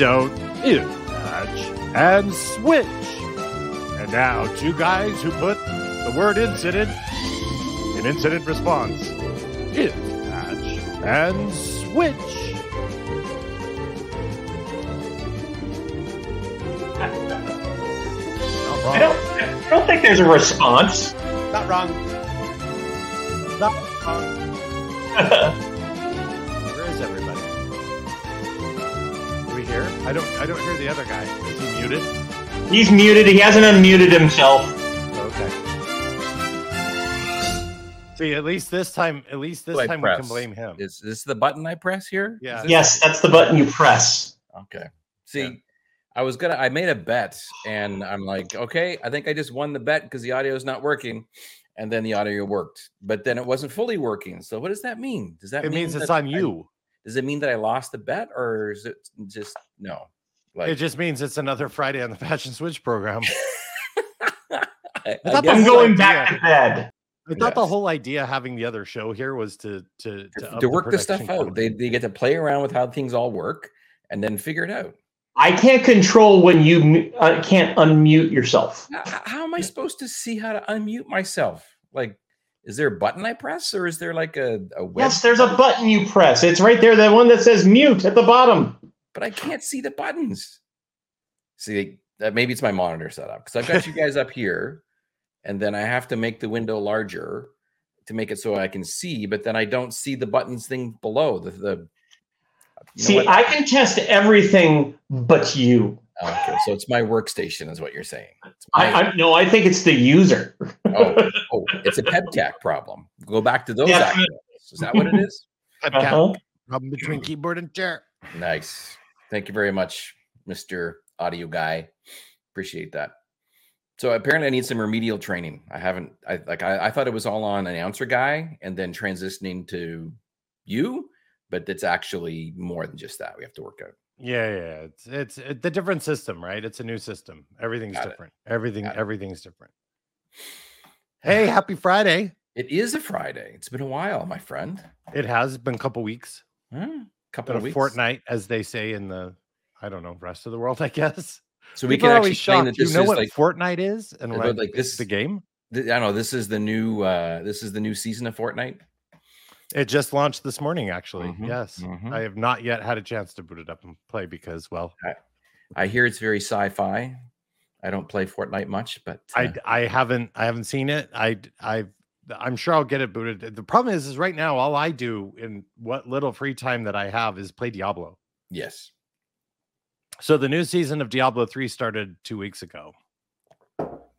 rules are we don't if Patch and switch. And now, two guys who put the word incident in incident response. If Patch and switch. Not I don't, I don't think there's a response. Not wrong. Not wrong. I don't. I don't hear the other guy. Is he muted? He's muted. He hasn't unmuted himself. Okay. See, at least this time, at least this Do I time we can blame him. Is this the button I press here? Yeah. Is this- Yes, that's the button you press. Okay. See, Yeah. I was gonna. I made a bet, and I'm like, okay, I think I just won the bet because the audio is not working, and then the audio worked, but then it wasn't fully working. So what does that mean? Does that It mean means it's that on I- you. Does it mean that I lost the bet, or is it just no? Like It just means it's another Friday on the Patch and Switch program. I, I thought I'm going idea- back to bed. I thought the whole idea having the other show here was to to to, to work the production stuff out. quality. They they get to play around with how things all work, and then figure it out. I can't control when you mu- uh, can't unmute yourself. H- h- How am I supposed to see how to unmute myself? Like, is there a button I press, or is there like a, a web? Yes, there's a button you press. It's right there, the one that says mute at the bottom. but I can't see the buttons. See, that maybe it's my monitor setup because I've got you guys up here, and then I have to make the window larger to make it so I can see, but then I don't see the buttons thing below the. the you know See, what? I can test everything but you. Oh, okay, so it's my workstation, is what you're saying. It's I, I no, I think it's the user. oh, oh, it's a PEBKAC problem. Go back to those Yeah. acronyms. Is that what it is? Webcam Uh-huh. problem between keyboard and chair. Nice. Thank you very much, Mr. Audio Guy. Appreciate that. So apparently I need some remedial training. I haven't I like I, I thought it was all on announcer guy and then transitioning to you, but it's actually more than just that. We have to work out. Yeah, yeah. It's it's it, the different system, right? It's a new system. Everything's Got it. different. Everything it. everything's different. Hey, happy Friday. It is a Friday. It's been a while, my friend. It has been a couple weeks. Hmm, couple of a weeks. fortnight, as they say in the I don't know, rest of the world, I guess. So we People can actually shocked. that You know is what like Fortnite is? And like, like this is the game? I don't know. This is the new uh this is the new season of Fortnite. It just launched this morning, actually. Mhm, Yes. mhm. I have not yet had a chance to boot it up and play because, well, I hear it's very sci-fi. I don't play Fortnite much, but uh, I I haven't I haven't seen it. I I I'm sure I'll get it booted. The problem is, is right now all I do in what little free time that I have is play Diablo. yes. So the new season of Diablo 3 started two weeks ago.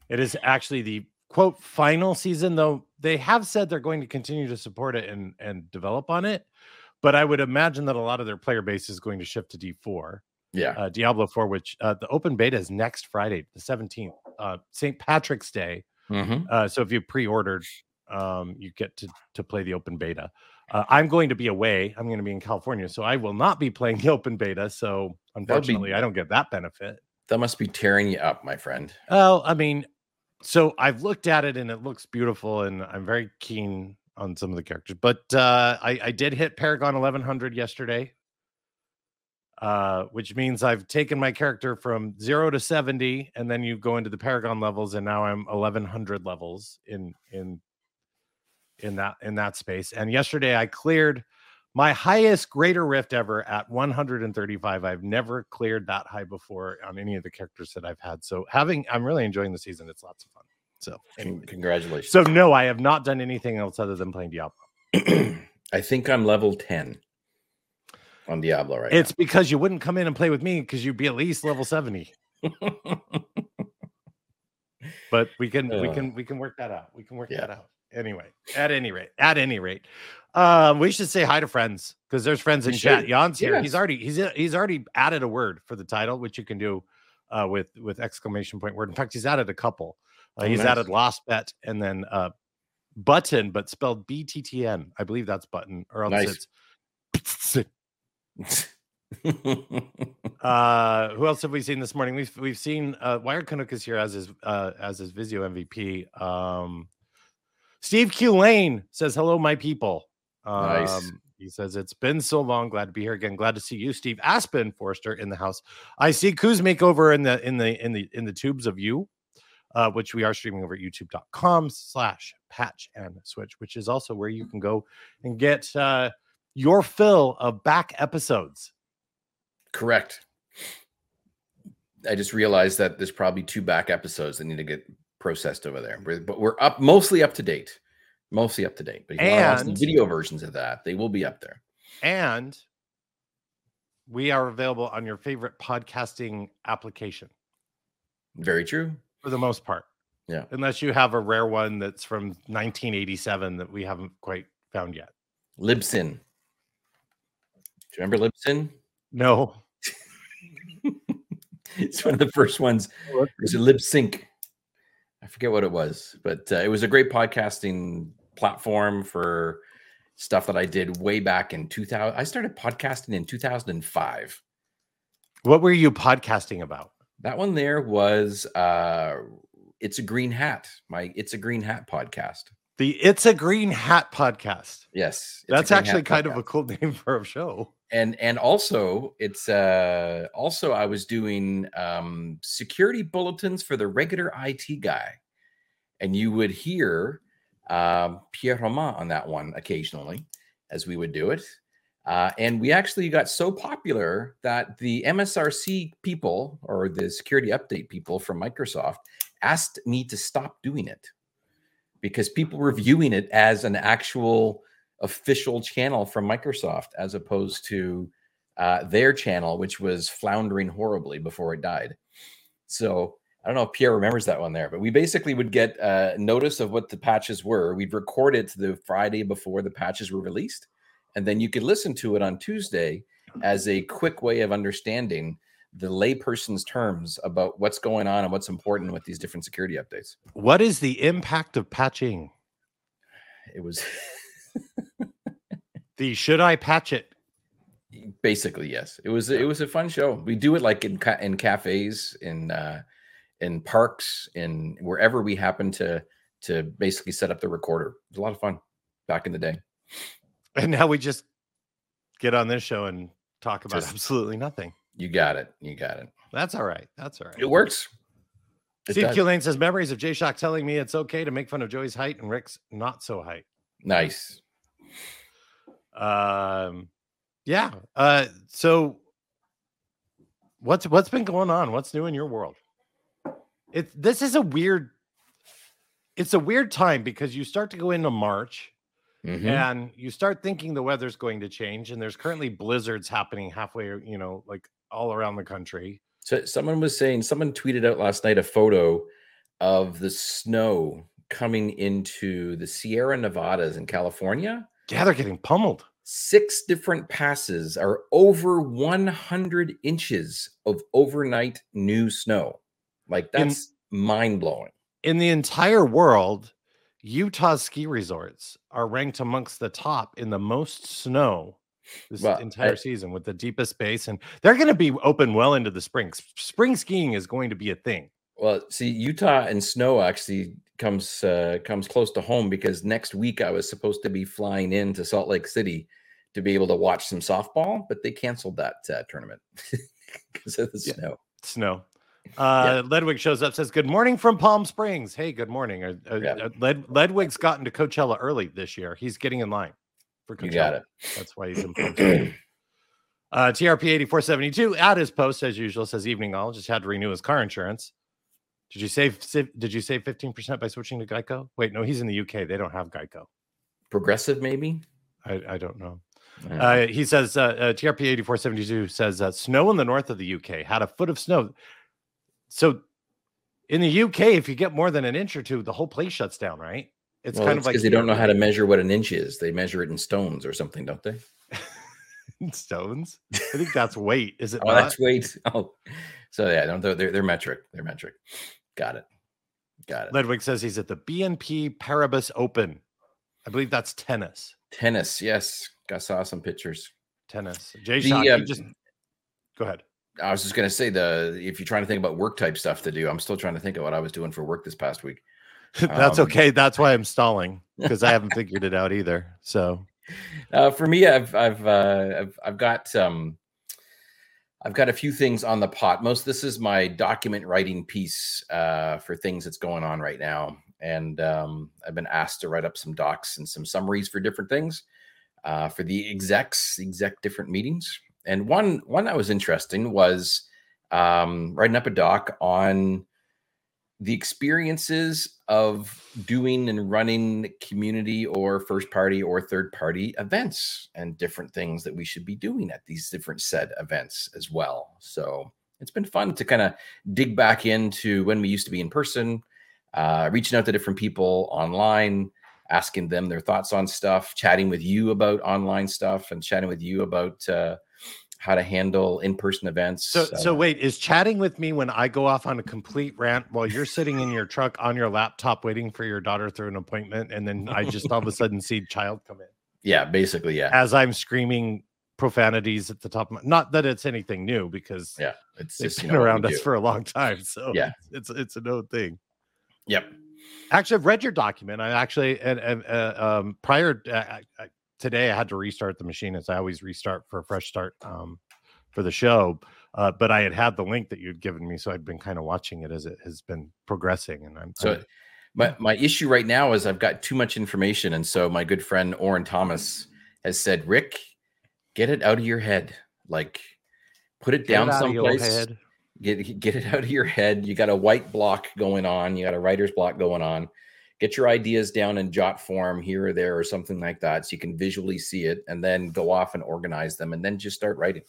It is actually the quote final season, though they have said they're going to continue to support it and, and develop on it. But I would imagine that a lot of their player base is going to shift to D4, Yeah. uh, Diablo 4, which uh, the open beta is next Friday, the 17th, uh, St. Patrick's Day. Mhm. Uh, so if you pre-ordered, um, you get to to play the open beta. Uh, I'm going to be away. I'm going to be in California, so I will not be playing the open beta. So unfortunately, I don't get that benefit. That must be tearing you up, my friend. Oh, I mean, so I've looked at it and it looks beautiful, and I'm very keen on some of the characters. But uh, I, I did hit Paragon 1100 yesterday, uh, which means I've taken my character from zero to 70, and then you go into the Paragon levels, and now I'm 1100 levels in in in that in that space. And yesterday I cleared my highest greater rift ever at 135. I've never cleared that high before on any of the characters that I've had. So having I'm really enjoying the season. It's lots of fun. So anyway. Congratulations. so no, I have not done anything else other than playing Diablo. I think I'm level 10 on Diablo right It's because you wouldn't come in and play with me because you'd be at least level 70. But we can we Uh. can we can work that out. We can work Yeah. that out. Anyway, at any rate, at any rate, um, we should say hi to friends because there's friends in chat. Jan's here. He's already he's he's already added a word for the title, which you can do uh, with with exclamation point word. In fact, he's added a couple. Uh, Oh, he's nice. added lost bet and then uh, button, but spelled B T T N. I believe that's button, or else Nice. it's. Uh, who else have we seen this morning? We've we've seen uh, Wired Canuck is here as his uh, as his Visio MVP. Um, Steve Q Lane says hello, my people. Um, Nice. He says it's been so long. Glad to be here again. Glad to see you, Steve Aspen Forrester, in the house. I see Kuzmik makeover in the in the in the in the tubes of you, uh, which we are streaming over at youtube.com slash patch and switch, which is also where you can go and get uh, your fill of back episodes. Correct. I just realized that there's probably two back episodes that need to get processed over there, but we're up mostly up to date, mostly up to date. But if you want to watch the And- video versions of that, they will be up there. And we are available on your favorite podcasting application Very true. for the most part. Yeah. Unless you have a rare one that's from 1987 that we haven't quite found yet. Libsyn. Do you remember Libsyn? No. It's one of the first ones. It was a lip sync. Forget what it was, but uh, it was a great podcasting platform for stuff that I did way back in 2000. I started podcasting in 2005. What were you podcasting about? That one there was uh It's a Green Hat, my It's a Green Hat podcast. The It's a Green Hat podcast. Yes. That's actually kind of a cool name for a show. and and also it's uh also i was doing um security bulletins for the regular it guy and you would hear um pierre roman on that one occasionally as we would do it uh, and we actually got so popular that the msrc people or the security update people from microsoft asked me to stop doing it because people were viewing it as an actual official channel from Microsoft as opposed to uh, their channel, which was floundering horribly before it died. So I don't know if Pierre remembers that one there, but we basically would get uh, notice of what the patches were. We'd record it the Friday before the patches were released, and then you could listen to it on Tuesday as a quick way of understanding the layperson's terms about what's going on and what's important with these different security updates. What is the impact of patching? It was The should I patch it? basically yes it was it was a fun show we do it like in ca- in cafes in uh in parks in wherever we happen to to basically set up the recorder it was a lot of fun back in the day And now we just get on this show and talk about Just- absolutely nothing. you got it you got it That's all right. That's all right. it works It Steve does. Kulane says memories of Jay Shock telling me it's okay to make fun of Joey's height and Rick's not so height. nice Um, yeah. Uh, so what's what's been going on? What's new in your world? It's this is a weird. It's a weird time because you start to go into March Mhm. and you start thinking the weather's going to change, and there's currently blizzards happening halfway, you know, like all around the country. so someone was saying someone tweeted out last night a photo of the snow coming into the sierra nevadas in california Yeah, they're getting pummeled. six different passes are over 100 inches of overnight new snow. Like that's mind blowing. in the entire world, Utah's ski resorts are ranked amongst the top in the most snow this Well, entire I- season with the deepest base. And they're going to be open well into the spring. Spring skiing is going to be a thing. Well, see, Utah and snow actually comes uh, comes close to home because next week I was supposed to be flying into Salt Lake City to be able to watch some softball, but they canceled that uh, tournament because of the Yeah. snow. Snow. Uh, Ledwig shows up, says, Good morning from Palm Springs. Hey, good morning. Uh, uh, Yeah. Led- Ledwig's gotten to Coachella early this year. He's getting in line for Coachella. You got it. That's why he's in Palm Springs. Uh, TRP 8472 at his post as usual says evening all just had to renew his car insurance. Did you save, did you save 15% by switching to Geico? Wait, no, he's in the UK. They don't have Geico. Progressive, maybe. I, I don't know. Uh, he says uh, uh, TRP 8472 says uh, snow in the north of the UK had a foot of snow. So in the UK, if you get more than an inch or two, the whole place shuts down, right? It's Well, kind of like because they don't know how to measure what an inch is. They measure it in stones or something, don't they? stones. I think that's weight, is it? Oh, not? that's weight. Oh, so yeah, no, they're, they're they're metric. They're metric. Got it. Got it. Ledwig says he's at the BNP Paribas Open. I believe that's tennis. Tennis, yes. I saw some pictures. Tennis. Jay Shock, um, just go ahead. I was just gonna say the if you're trying to think about work type stuff to do, I'm still trying to think of what I was doing for work this past week. That's um, okay. That's why I'm stalling because I haven't figured it out either. So uh, for me, I've I've uh, I've I've got um, I've got a few things on the pot. Most this is my document writing piece uh, for things that's going on right now, and um, I've been asked to write up some docs and some summaries for different things uh, for the execs, exec different meetings. And one one that was interesting was um, writing up a doc on the experiences of doing and running community or first party or third party events and different things that we should be doing at these different said events as well. So it's been fun to kind of dig back into when we used to be in person, uh, reaching out to different people online, asking them their thoughts on stuff, chatting with you about online stuff, and chatting with you about uh, how to handle in-person events. So, uh, so wait, is chatting with me when I go off on a complete rant while you're sitting in your truck on your laptop waiting for your daughter through an appointment, and then I just all of a sudden see child come in? Yeah, basically, yeah. As I'm screaming profanities at the top of my, not that it's anything new because yeah, it's it's just been you know, around us do. for a long time. So Yeah. it's it's a known thing. Yep. Actually, I've read your document. I actually and, and uh, um, prior uh, I, I, today, I had to restart the machine as I always restart for a fresh start um, for the show. Uh, but I had had the link that you'd given me, so I'd been kind of watching it as it has been progressing. And I'm So I'm- my my issue right now is I've got too much information, and so my good friend Orin Thomas has said, Rick, get it out of your head. Like, put it down out of your someplace. Get get it out of your head. You got a white block going on. You got a writer's block going on. Get your ideas down in jot form here or there or something like that, so you can visually see it, and then go off and organize them, and then just start writing.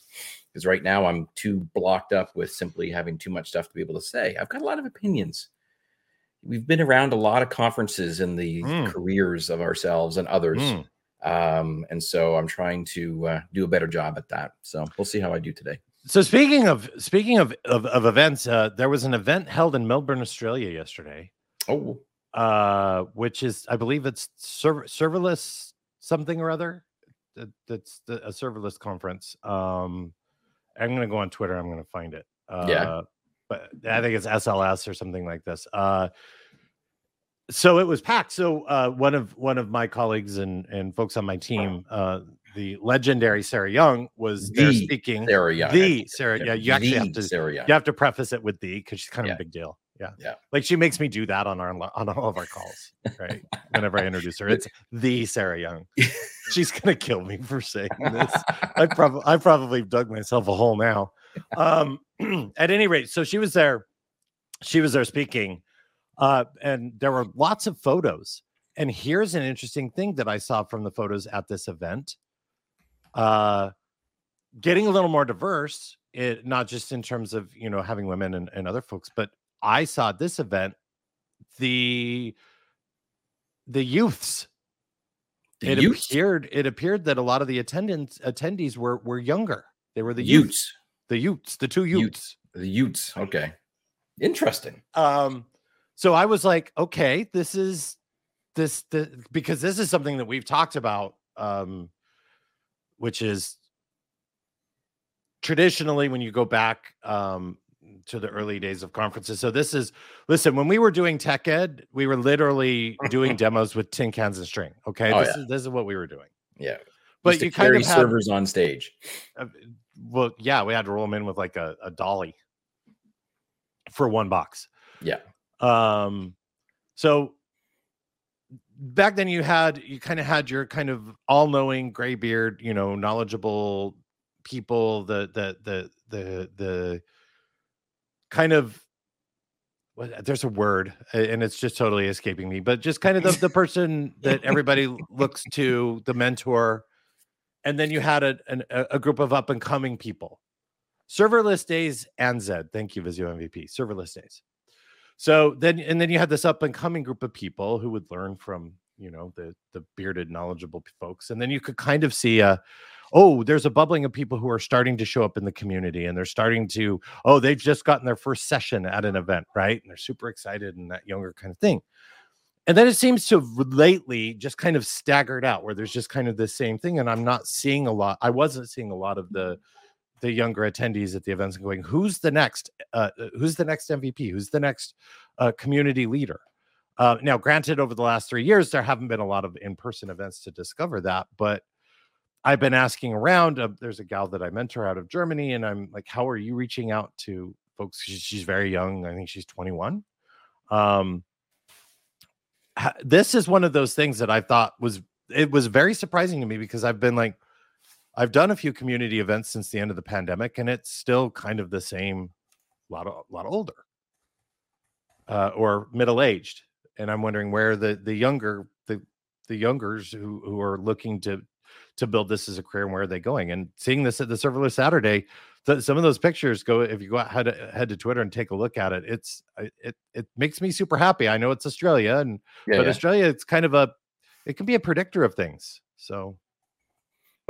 Because right now I'm too blocked up with simply having too much stuff to be able to say. I've got a lot of opinions. We've been around a lot of conferences in the Mm. careers of ourselves and others. Mm. Um, and so I'm trying to uh, do a better job at that. So we'll see how I do today. So speaking of speaking of of, of events, uh, there was an event held in Melbourne, Australia yesterday. Oh, uh, which is I believe it's server serverless something or other. That, that's the, a serverless conference. Um, I'm gonna go on Twitter. I'm gonna find it. Uh, Yeah. but I think it's SLS or something like this. Uh, so it was packed. So uh, one of one of my colleagues and and folks on my team, uh, the legendary Sarah Young, was there speaking. Sarah Young. The. Sarah, yeah, you actually have to Sarah Young. you have to preface it with the because she's kind of Yeah. a big deal. Yeah. Yeah. Like she makes me do that on our on all of our calls, right? Whenever I introduce her. It's the Sarah Young. She's gonna kill me for saying this. I probably I probably dug myself a hole now. Um at any rate, so she was there, she was there speaking, uh, and there were lots of photos. And here's an interesting thing that I saw from the photos at this event. Uh getting a little more diverse, it not just in terms of you know having women and, and other folks, but I saw at this event the the youths. The it youths? appeared it appeared that a lot of the attendants attendees were were younger. They were the youths, Utes. the youths, the two Utes. youths. The Utes. Okay. Interesting. Um, so I was like, okay, this is this the because this is something that we've talked about, um, which is traditionally when you go back um to the early days of conferences. So this is listen, when we were doing tech ed, we were literally doing demos with tin cans and string. Okay. Oh, this yeah. is this is what we were doing. Yeah. But you kind of had servers on stage. uh, well, yeah, we had to roll them in with like a, a dolly for one box. Yeah. Um, so back then you had you kind of had your kind of all-knowing gray beard, you know, knowledgeable people, the the the the the kind of what there's a word and it's just totally escaping me, but just kind of the, the person that everybody looks to, the mentor, and then you had a, an, a a group of up and coming people. Serverless days and Zed. Thank you, Visio MVP. Serverless days. So then, and then you had this up and coming group of people who would learn from you know the the bearded, knowledgeable folks, and then you could kind of see a, oh, there's a bubbling of people who are starting to show up in the community, and they're starting to, oh, they've just gotten their first session at an event, right? And they're super excited and that younger kind of thing. And then it seems to lately just kind of staggered out where there's just kind of the same thing. And I'm not seeing a lot. I wasn't seeing a lot of the the younger attendees at the events and going, who's the next uh uh, who's the next MVP? Who's the next uh community leader? Uh now granted, over the last three years, there haven't been a lot of in-person events to discover that, but I've been asking around. Uh, there's a gal that I mentor out of Germany, and I'm like, "How are you reaching out to folks?" She's, she's very young. I think she's 21. Um, this is one of those things that I thought was it was very surprising to me because I've been like, I've done a few community events since the end of the pandemic, and it's still kind of the same, a lot of a lot older, uh, or middle aged, and I'm wondering where the the younger the the youngers who who are looking to to build this as a career and where are they going? And seeing this at the serverless saturday some of those pictures go if you go out head to, head to twitter and take a look at it it's it it makes me super happy. I know it's australia and yeah, but yeah. australia it's kind of a it can be a predictor of things so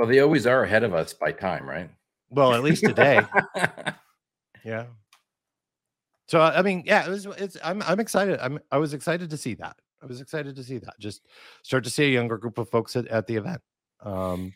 well they always are ahead of us by time right well at least today yeah so I mean, yeah, it was. It's. I'm. I'm excited. I'm. I was excited to see that. I was excited to see that. Just start to see a younger group of folks at, at the event. Um,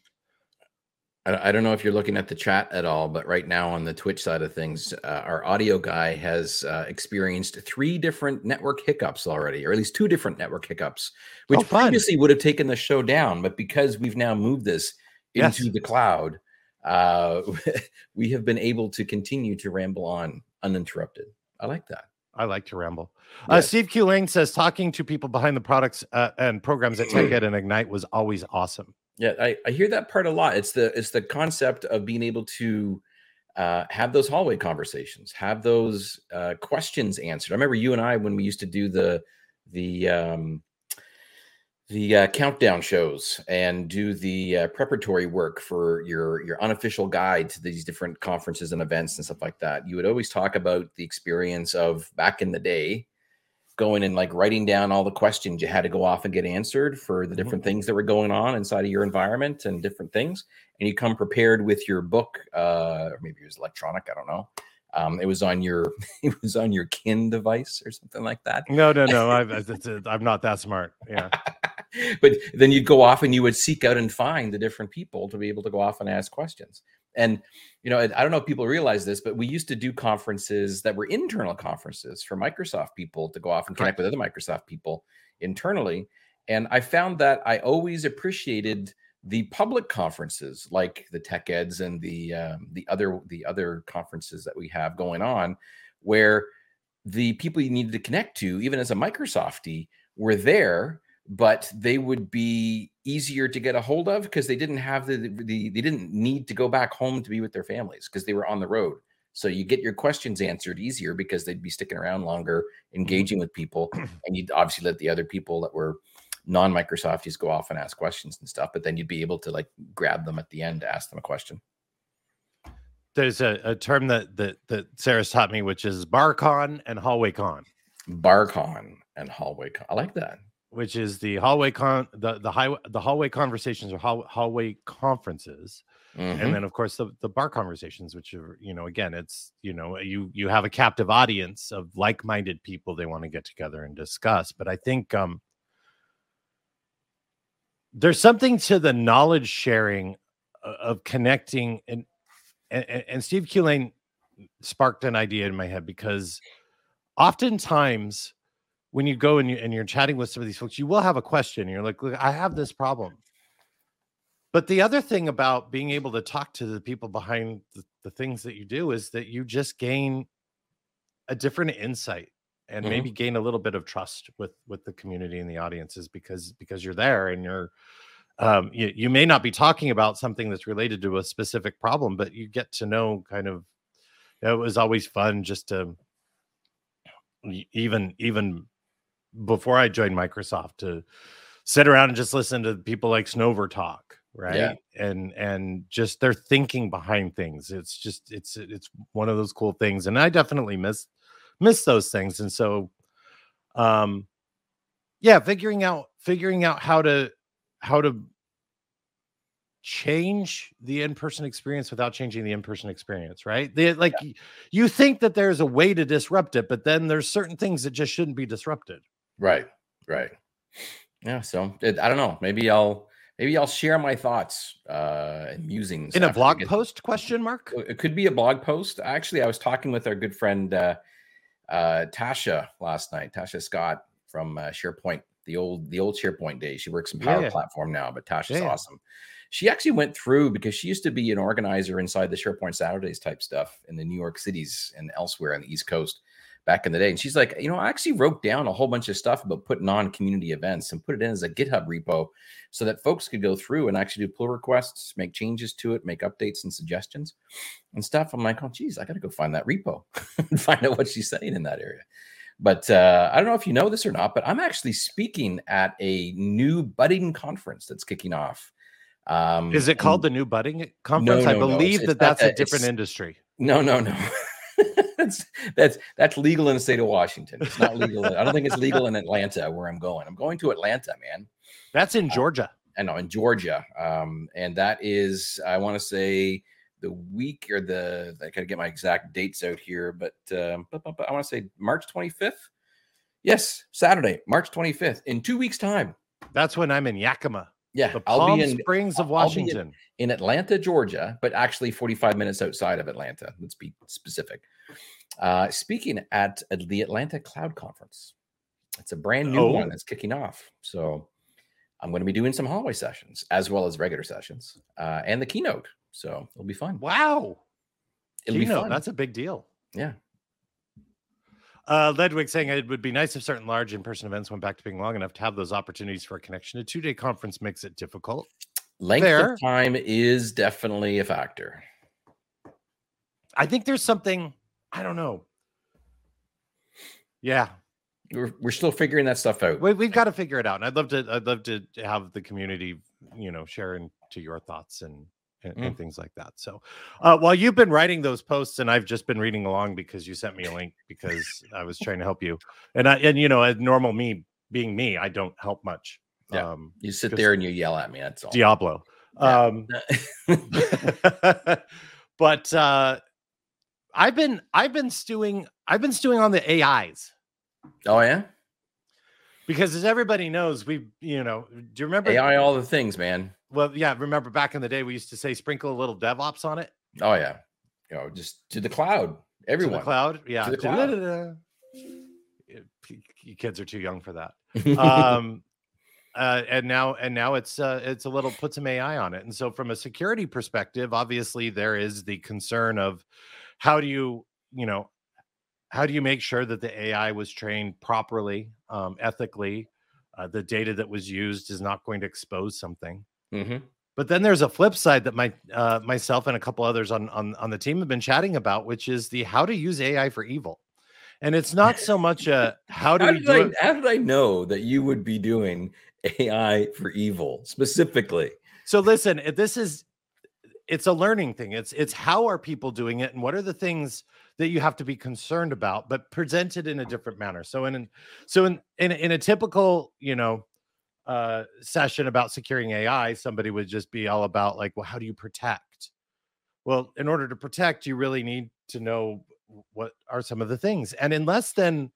I, I don't know if you're looking at the chat at all, but right now on the Twitch side of things, uh, our audio guy has uh, experienced three different network hiccups already, or at least two different network hiccups, which oh, previously would have taken the show down. But because we've now moved this into yes. the cloud, uh, we have been able to continue to ramble on uninterrupted. I like that. I like to ramble. Uh, yes. Uh, Steve Q Lane says talking to people behind the products uh, and programs at TechEd and Ignite was always awesome. Yeah, I, I hear that part a lot. It's the it's the concept of being able to uh, have those hallway conversations, have those uh, questions answered. I remember you and I when we used to do the the um, the uh, countdown shows and do the uh, preparatory work for your your unofficial guide to these different conferences and events and stuff like that. You would always talk about the experience of back in the day going and like writing down all the questions you had to go off and get answered for the mm-hmm. different mm-hmm. things that were going on inside of your environment and different things and you come prepared with your book uh or maybe it was electronic i don't know um, it was on your it was on your kin device or something like that. No no no I, i'm not that smart. Yeah. But then you'd go off and you would seek out and find the different people to be able to go off and ask questions. And you know, I don't know if people realize this, but we used to do conferences that were internal conferences for Microsoft people to go off and connect with other Microsoft people internally. And I found that I always appreciated the public conferences like the tech eds and the um, the other the other conferences that we have going on where the people you needed to connect to even as a microsofty were there but they would be easier to get a hold of because they didn't have the, the they didn't need to go back home to be with their families because they were on the road so you get your questions answered easier because they'd be sticking around longer mm-hmm. engaging with people and you'd obviously let the other people that were non microsofties go off and ask questions and stuff but then you'd be able to like grab them at the end to ask them a question. There's a, a term that that that sarah's taught me which is barcon and hallway con. Barcon and hallway con. I like that. Which is the hallway con the the highway the hallway conversations or hall, hallway conferences. Mm-hmm. and then of course the, the bar conversations which are you know again it's you know you you have a captive audience of like-minded people they want to get together and discuss. But i think um there's something to the knowledge sharing uh, of connecting and and, and steve q sparked an idea in my head because oftentimes when you go and, you, and you're chatting with some of these folks, you will have a question. You're like, look, I have this problem. But the other thing about being able to talk to the people behind the, the things that you do is that you just gain a different insight and mm-hmm. maybe gain a little bit of trust with with the community and the audiences because because you're there and you're um, you, you may not be talking about something that's related to a specific problem, but you get to know kind of. You know, it was always fun just to even even before I joined Microsoft to sit around and just listen to people like Snover talk, right? Yeah. And and just their thinking behind things. It's just it's it's one of those cool things, and I definitely miss miss those things. And so, um, yeah, figuring out figuring out how to how to change the in-person experience without changing the in-person experience right they, like yeah. you think that there's a way to disrupt it but then there's certain things that just shouldn't be disrupted Right. Right. Yeah. So it, I don't know. Maybe I'll maybe I'll share my thoughts uh and musings in a blog post question mark it could be a blog post actually i was talking with our good friend uh uh tasha last night tasha scott from uh, sharepoint the old the old SharePoint days. She works in Power yeah. Platform now, but Tasha's Yeah, awesome. She actually went through because she used to be an organizer inside the SharePoint Saturdays type stuff in the New York cities and elsewhere on the East Coast back in the day. And she's like, you know, I actually wrote down a whole bunch of stuff about putting on community events and put it in as a GitHub repo so that folks could go through and actually do pull requests, make changes to it, make updates and suggestions and stuff. I'm like, oh, geez, I got to go find that repo and find out what she's saying in that area. But uh, I don't know if you know this or not, but I'm actually speaking at a new budding conference that's kicking off. Um, Is it called and- the new budding conference? no, I no, it's- believe it's that that's a different industry. No, no, no. that's that's that's legal in the state of Washington. It's not legal. I don't think it's legal in Atlanta where I'm going. I'm going to Atlanta, man. That's in Georgia. I know in Georgia, um, and that is I want to say the week or the I gotta get my exact dates out here, but um, I want to say March 25th. Yes, Saturday, March 25th, in two weeks' time. That's when I'm in Yakima, Yeah, the I'll be in Springs of I'll in- Washington. in Atlanta, Georgia, but actually 45 minutes outside of Atlanta. Let's be specific. Uh, speaking at the Atlanta Cloud Conference, it's a brand new one Oh. that's kicking off. So I'm going to be doing some hallway sessions as well as regular sessions uh, and the keynote. So it'll be fun. Wow. It'll be Keynote, fun. That's a big deal. yeah. Uh, Ledwig saying it would be nice if certain large in-person events went back to being long enough to have those opportunities for a connection. A two-day conference makes it difficult. Length Fair. of time is definitely a factor. I think there's something I don't know. Yeah, We're, we're still figuring that stuff out. we, we've got to figure it out, and I'd love to. I'd love to have the community, you know, share into your thoughts and and, Mm. and things like that. So, uh, while you've been writing those posts, and I've just been reading along because you sent me a link because I was trying to help you, and I and you know, as normal me being me, I don't help much. Yeah. Um, You sit there and you yell at me. That's all. Diablo. Yeah. Um, but uh I've been I've been stewing I've been stewing on the AIs oh, yeah? Because as everybody knows, we you know, do you remember AI, all the things, man. well yeah, remember back in the day we used to say sprinkle a little DevOps on it Oh yeah, you know, just to the cloud. to Everyone. cloud. Yeah. the cloud. Yeah, You kids are too young for that. um uh, and now and now it's uh, it's a little put some AI on it. And so from a security perspective, obviously there is the concern of how do you you know how do you make sure that the AI was trained properly, um, ethically, uh, the data that was used is not going to expose something. hmm But then there's a flip side that my uh, myself and a couple others on, on on the team have been chatting about, which is the how to use AI for evil. And it's not so much a how do How we do I, it how did I know that you would be doing AI for evil specifically? So listen, this is it's a learning thing. It's it's how are people doing it and what are the things that you have to be concerned about, but presented in a different manner. So in so in in, in a typical, you know, uh session about securing AI, somebody would just be all about like, well, how do you protect? Well, in order to protect, you really need to know what are some of the things. And in less than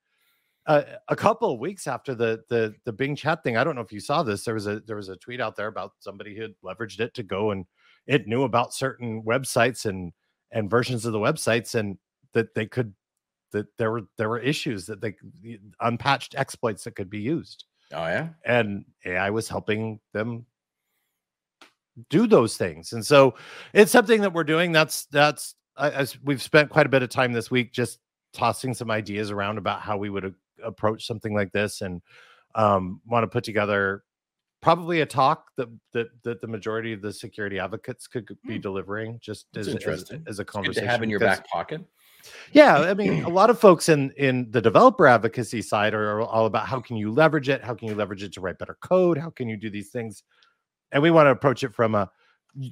uh, a couple of weeks after the the the Bing chat thing, I don't know if you saw this. There was a there was a tweet out there about somebody who had leveraged it to go and it knew about certain websites and and versions of the websites and that they could that there were there were issues that they unpatched exploits that could be used Oh yeah, and AI was helping them do those things. And so it's something that we're doing. That's that's I- as we've spent quite a bit of time this week just tossing some ideas around about how we would a- approach something like this, and um, want to put together probably a talk that that that the majority of the security advocates could be Hmm. delivering just as, as interesting. as a good conversation to have in your back pocket. Yeah, I mean, a lot of folks in in the developer advocacy side are all about how can you leverage it, how can you leverage it to write better code, how can you do these things, and we want to approach it from a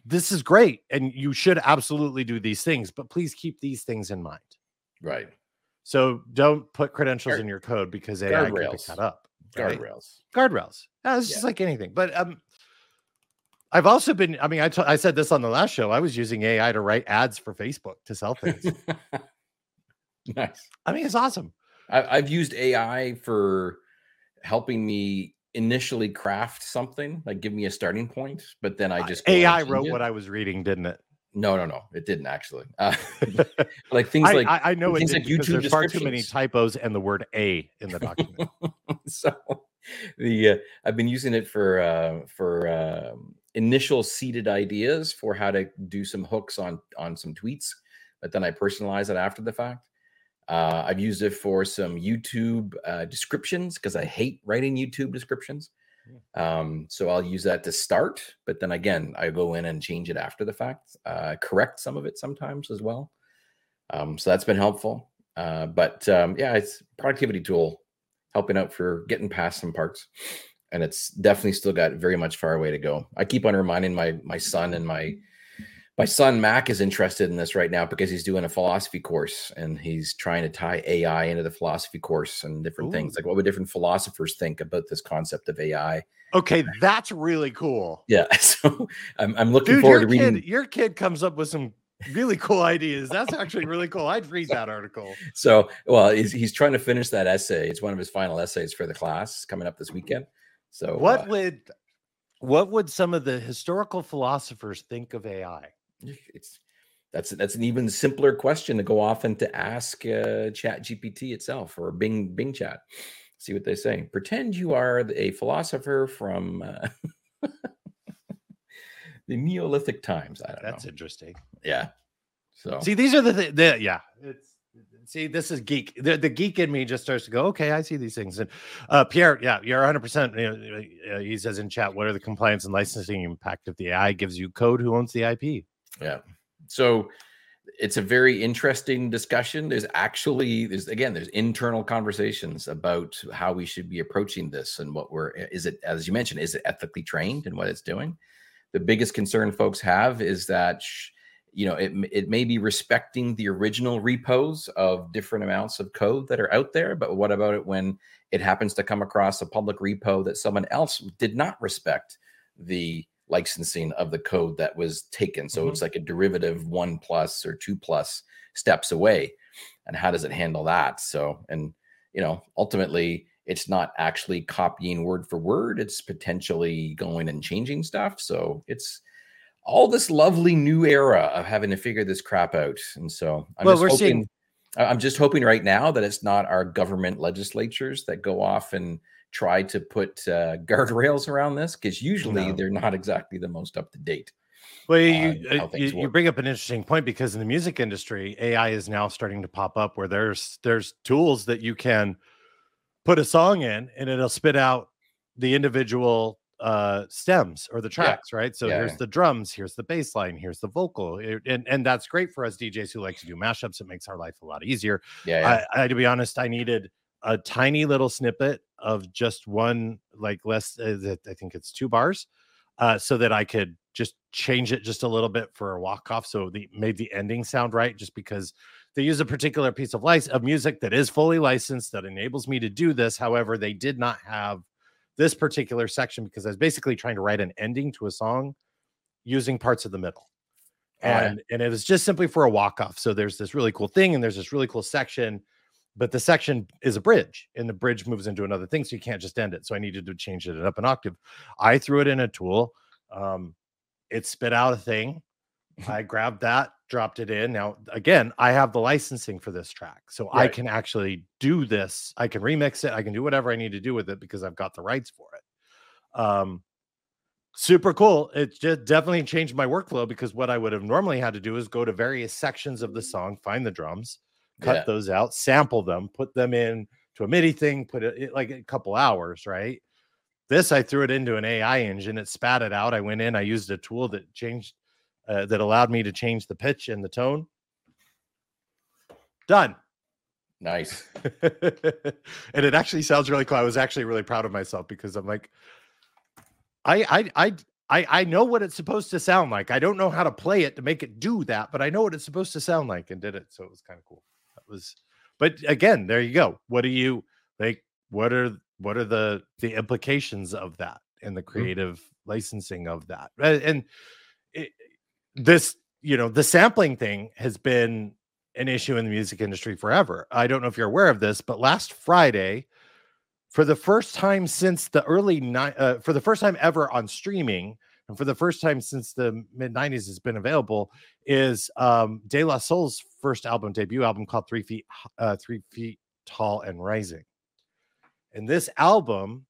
this is great and you should absolutely do these things, but please keep these things in mind. Right, So don't put credentials Guard- in your code because AI can pick that up. right? guardrails. Guardrails. Yeah, it's just like anything. But um, I've also been. I mean, I t- I said this on the last show. I was using AI to write ads for Facebook to sell things. nice. I mean, it's awesome. I, I've used AI for helping me initially craft something, like give me a starting point, but then I just and AI wrote it. what I was reading, didn't it? No, no, no, it didn't actually. Uh, like things I, like I, I know it things did like YouTube there's far too many typos and the word "a" in the document. so the uh, I've been using it for uh, for uh, initial seeded ideas for how to do some hooks on on some tweets, but then I personalize it after the fact. Uh, I've used it for some YouTube uh, descriptions because I hate writing YouTube descriptions. Um, so I'll use that to start, but then again, I go in and change it after the fact, uh, correct some of it sometimes as well. Um, so that's been helpful. Uh, but um, yeah, it's productivity tool helping out for getting past some parts, and it's definitely still got very much far away to go. I keep on reminding my my son and my my son Mac is interested in this right now because he's doing a philosophy course and he's trying to tie AI into the philosophy course and different Ooh. things. Like, what would different philosophers think about this concept of AI? Okay, that's really cool. Yeah, so I'm, I'm looking Dude, forward to reading. Kid, your kid comes up with some really cool ideas. That's actually really cool. I'd read that article. So, well, he's, he's trying to finish that essay. It's one of his final essays for the class coming up this weekend. So, what uh, would what would some of the historical philosophers think of AI? It's that's that's an even simpler question to go off and to ask uh, Chat GPT itself or Bing Bing Chat. See what they say. Pretend you are a philosopher from uh, the Neolithic times. I don't that's know. interesting. Yeah. So see, these are the, th- the yeah. It's see, this is geek. The, the geek in me just starts to go, okay, I see these things. And uh, Pierre, yeah, you're 100. percent He says in chat, what are the compliance and licensing impact if the AI gives you code? Who owns the IP? Yeah. So it's a very interesting discussion. There's actually there's again there's internal conversations about how we should be approaching this and what we're is it as you mentioned is it ethically trained and what it's doing. The biggest concern folks have is that you know it it may be respecting the original repos of different amounts of code that are out there, but what about it when it happens to come across a public repo that someone else did not respect the licensing of the code that was taken. So mm-hmm. it's like a derivative one plus or two plus steps away. And how does it handle that? So, and you know, ultimately, it's not actually copying word for word, it's potentially going and changing stuff. So it's all this lovely new era of having to figure this crap out. And so I'm well, we're hoping, seeing. I'm just hoping right now that it's not our government legislatures that go off and try to put uh, guardrails around this because usually no. they're not exactly the most up to date. Well, you, uh, you, you, bring up an interesting point because in the music industry, AI is now starting to pop up where there's there's tools that you can put a song in and it'll spit out the individual uh stems or the tracks yeah. right so yeah, here's the drums here's the bass line here's the vocal it, and and that's great for us djs who like to do mashups it makes our life a lot easier yeah, I, I, to be honest i needed a tiny little snippet of just one, like less, uh, I think it's two bars, uh, so that I could just change it just a little bit for a walk off. So the made the ending sound right, just because they use a particular piece of license of music that is fully licensed that enables me to do this. However, they did not have this particular section because I was basically trying to write an ending to a song using parts of the middle. And right. and it was just simply for a walk off. So there's this really cool thing, and there's this really cool section but the section is a bridge and the bridge moves into another thing so you can't just end it so i needed to change it up an octave. I threw it in a tool um, it spit out a thing. I grabbed that dropped it in. Now again i have the licensing for this track so right. i can actually do this i can remix it i can do whatever i need to do with it because i've got the rights for it. Um, super cool. It just definitely changed my workflow because what i would have normally had to do is go to various sections of the song find the drums cut yeah. those out, sample them, put them in to a MIDI thing, put it like a couple hours, right? This I threw it into an AI engine, it spat it out. I went in, I used a tool that changed uh, that allowed me to change the pitch and the tone. Done. Nice. and it actually sounds really cool. I was actually really proud of myself because I'm like, I I I I I know what it's supposed to sound like. I don't know how to play it to make it do that, but I know what it's supposed to sound like and did it. So it was kind of cool was but again there you go what do you like what are what are the the implications of that and the mm-hmm. creative mm-hmm. licensing of that and it, this you know the sampling thing has been an issue in the music industry forever i don't know if you're aware of this but last friday for the first time since the early ni- uh, for the first time ever on streaming and for the first time since the mid 90s has been available is um de la soul's first album debut album called three feet uh three feet tall and rising and this album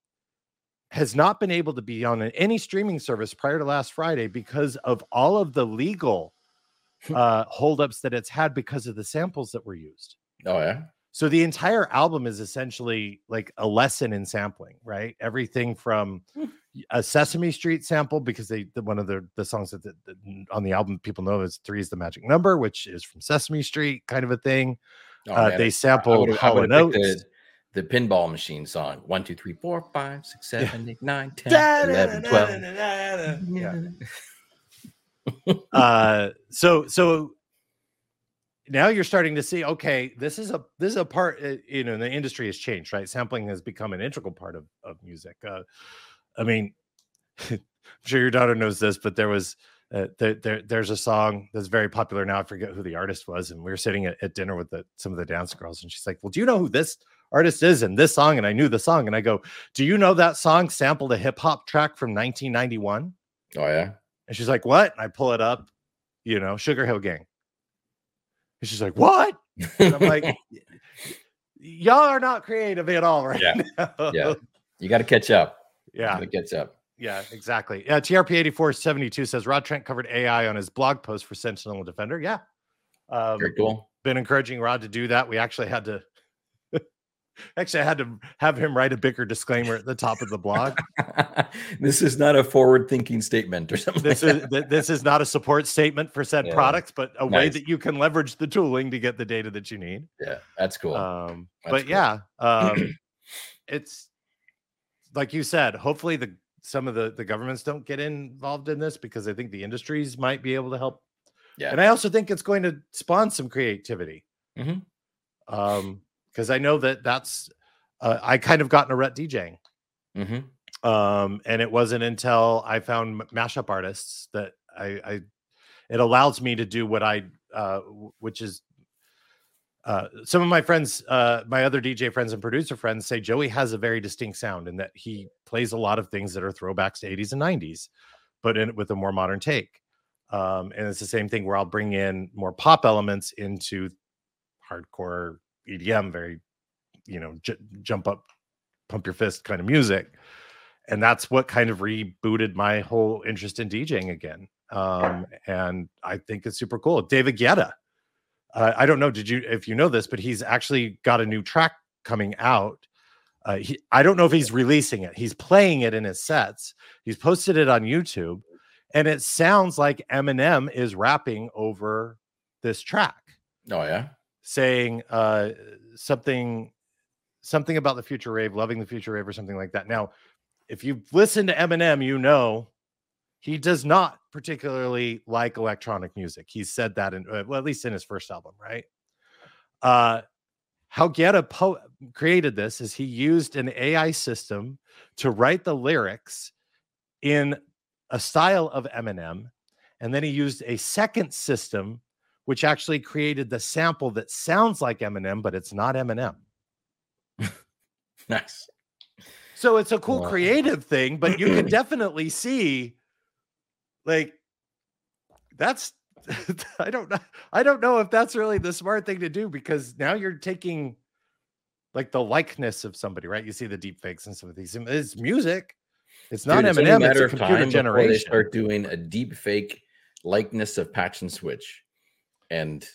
has not been able to be on any streaming service prior to last Friday because of all of the legal uh holdups that it's had because of the samples that were used. Oh yeah. So the entire album is essentially like a lesson in sampling, right? Everything from Hmm. A Sesame Street sample because they the, one of the the songs that, that, that on the album people know is three is the magic number, which is from Sesame Street, kind of a thing. Oh, uh, they sampled I would've and picked Oates. The, the pinball machine song. One, two, three, four, five, six, Yeah. seven, eight, nine, ten, Da- eleven, da- twelve. da-. Yeah. uh so so now you're starting to see okay this is a this is a part uh, you know the industry has changed right sampling has become an integral part of, of music uh i mean i'm sure your daughter knows this but there was uh, there, there there's a song that's very popular now i forget who the artist was and we were sitting at, at dinner with the, some of the dance girls and she's like well do you know who this artist is and this song and i knew the song and i go do you know that song sampled a hip-hop track from 1991 Oh yeah. and she's like, What? And I pull it up, you know, Sugar Hill Gang. And she's like, What? And I'm like, Y'all are not creative at all right Yeah. now. Yeah. you got to catch up. Yeah. gotta catch up. Yeah. Exactly. Yeah. TRP 8472 says Rod Trent covered AI on his blog post for Sentinel Defender. Yeah. Um, Very cool. been encouraging Rod to do that. We actually had to. Actually, I had to have him write a bigger disclaimer at the top of the blog. this is not a forward-thinking statement or something. This like is th- this is not a support statement for said Yeah. products, but a way that you can leverage the tooling to get the data that you need. Yeah, that's cool. Um, That's but cool. yeah, um, it's like you said. Hopefully, the some of the the governments don't get involved in this because I think the industries might be able to help. Yeah. and I also think it's going to spawn some creativity. Mhm. Um, because I know that that's uh, I kind of got in a rut DJing. Mhm. um and it wasn't until i found m- mashup artists that i i it allows me to do what i uh which is uh some of my friends uh my other dj friends and producer friends say joey has a very distinct sound and that he plays a lot of things that are throwbacks to 80s and 90s but in with a more modern take um and it's the same thing where i'll bring in more pop elements into hardcore edm very you know j- jump up pump your fist kind of music and that's what kind of rebooted my whole interest in DJing again. Um, and I think it's super cool. David Guetta, uh, I don't know, did you if you know this, but he's actually got a new track coming out. Uh, he, I don't know if he's releasing it. He's playing it in his sets. He's posted it on YouTube, and it sounds like Eminem is rapping over this track Oh yeah. saying uh something something about the future rave loving the future rave or something like that now if you've listened to eminem you know he does not particularly like electronic music He said that in uh, well at least in his first album right uh how Guetta po- created this is he used an ai system to write the lyrics in a style of eminem and then he used a second system which actually created the sample that sounds like Eminem, but it's not Eminem. Nice. So it's a cool Wow. creative thing, but you can definitely see like that's I don't know. I don't know if that's really the smart thing to do because now you're taking like the likeness of somebody, right? You see the deep fakes and some of these. It's music. It's not Dude, it's only Eminem, it's a computer time before They generation. start doing a deep fake likeness of Patch and Switch, and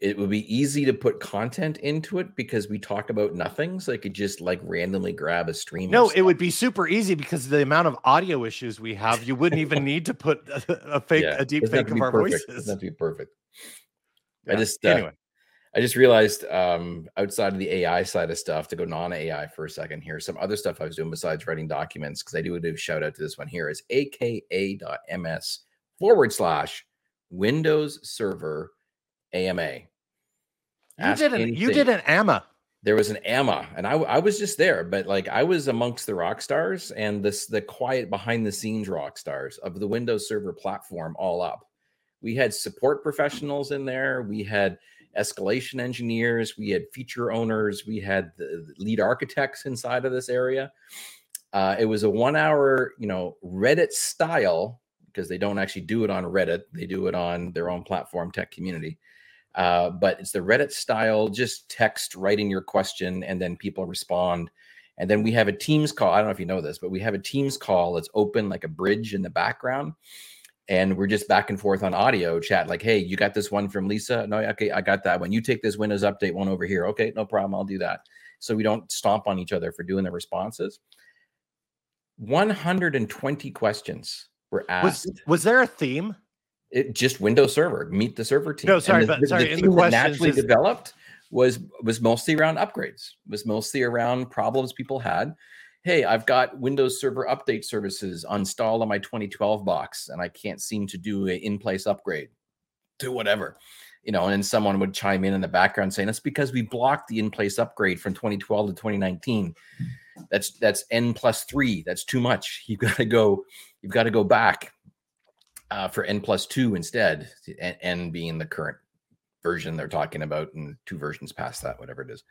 it would be easy to put content into it because we talk about nothing. So I could just like randomly grab a stream. No, it would be super easy because the amount of audio issues we have, you wouldn't even need to put a, a fake, Yeah, a deep fake of be our perfect. voices. To be perfect. I just uh, anyway. I just realized um, outside of the AI side of stuff, to go non AI for a second here, some other stuff I was doing besides writing documents, because I do do a shout out to this one here is aka.ms forward slash Windows Server AMA. You did an you did an AMA. There was an AMA, and I, I was just there, but like I was amongst the rock stars and this the quiet behind the scenes rock stars of the Windows Server platform all up. We had support professionals in there. We had escalation engineers. We had feature owners. We had the the lead architects inside of this area. Uh, it was a one hour, you know, Reddit style because they don't actually do it on Reddit. They do it on their own platform, Tech Community. Uh, but it's the Reddit style, just text writing your question and then people respond. And then we have a Teams call. I don't know if you know this, but we have a Teams call that's open like a bridge in the background. And we're just back and forth on audio chat, like, hey, you got this one from Lisa? No, okay, I got that one. You take this Windows update one over here. Okay, no problem. I'll do that. So we don't stomp on each other for doing the responses. 120 questions were asked. Was, was there a theme? It just Windows Server, meet the server team. No, sorry, the, but sorry. the the that naturally is- developed was was mostly around upgrades. Was mostly around problems people had. Hey, I've got Windows Server update services installed on my 2012 box, and I can't seem to do an in-place upgrade to whatever. You know, and someone would chime in in the background saying that's because we blocked the in-place upgrade from 2012 to 2019. That's that's n plus three. That's too much. You've got to go. You've got to go back uh, for n plus two instead. N, n being the current version they're talking about, and two versions past that, whatever it is.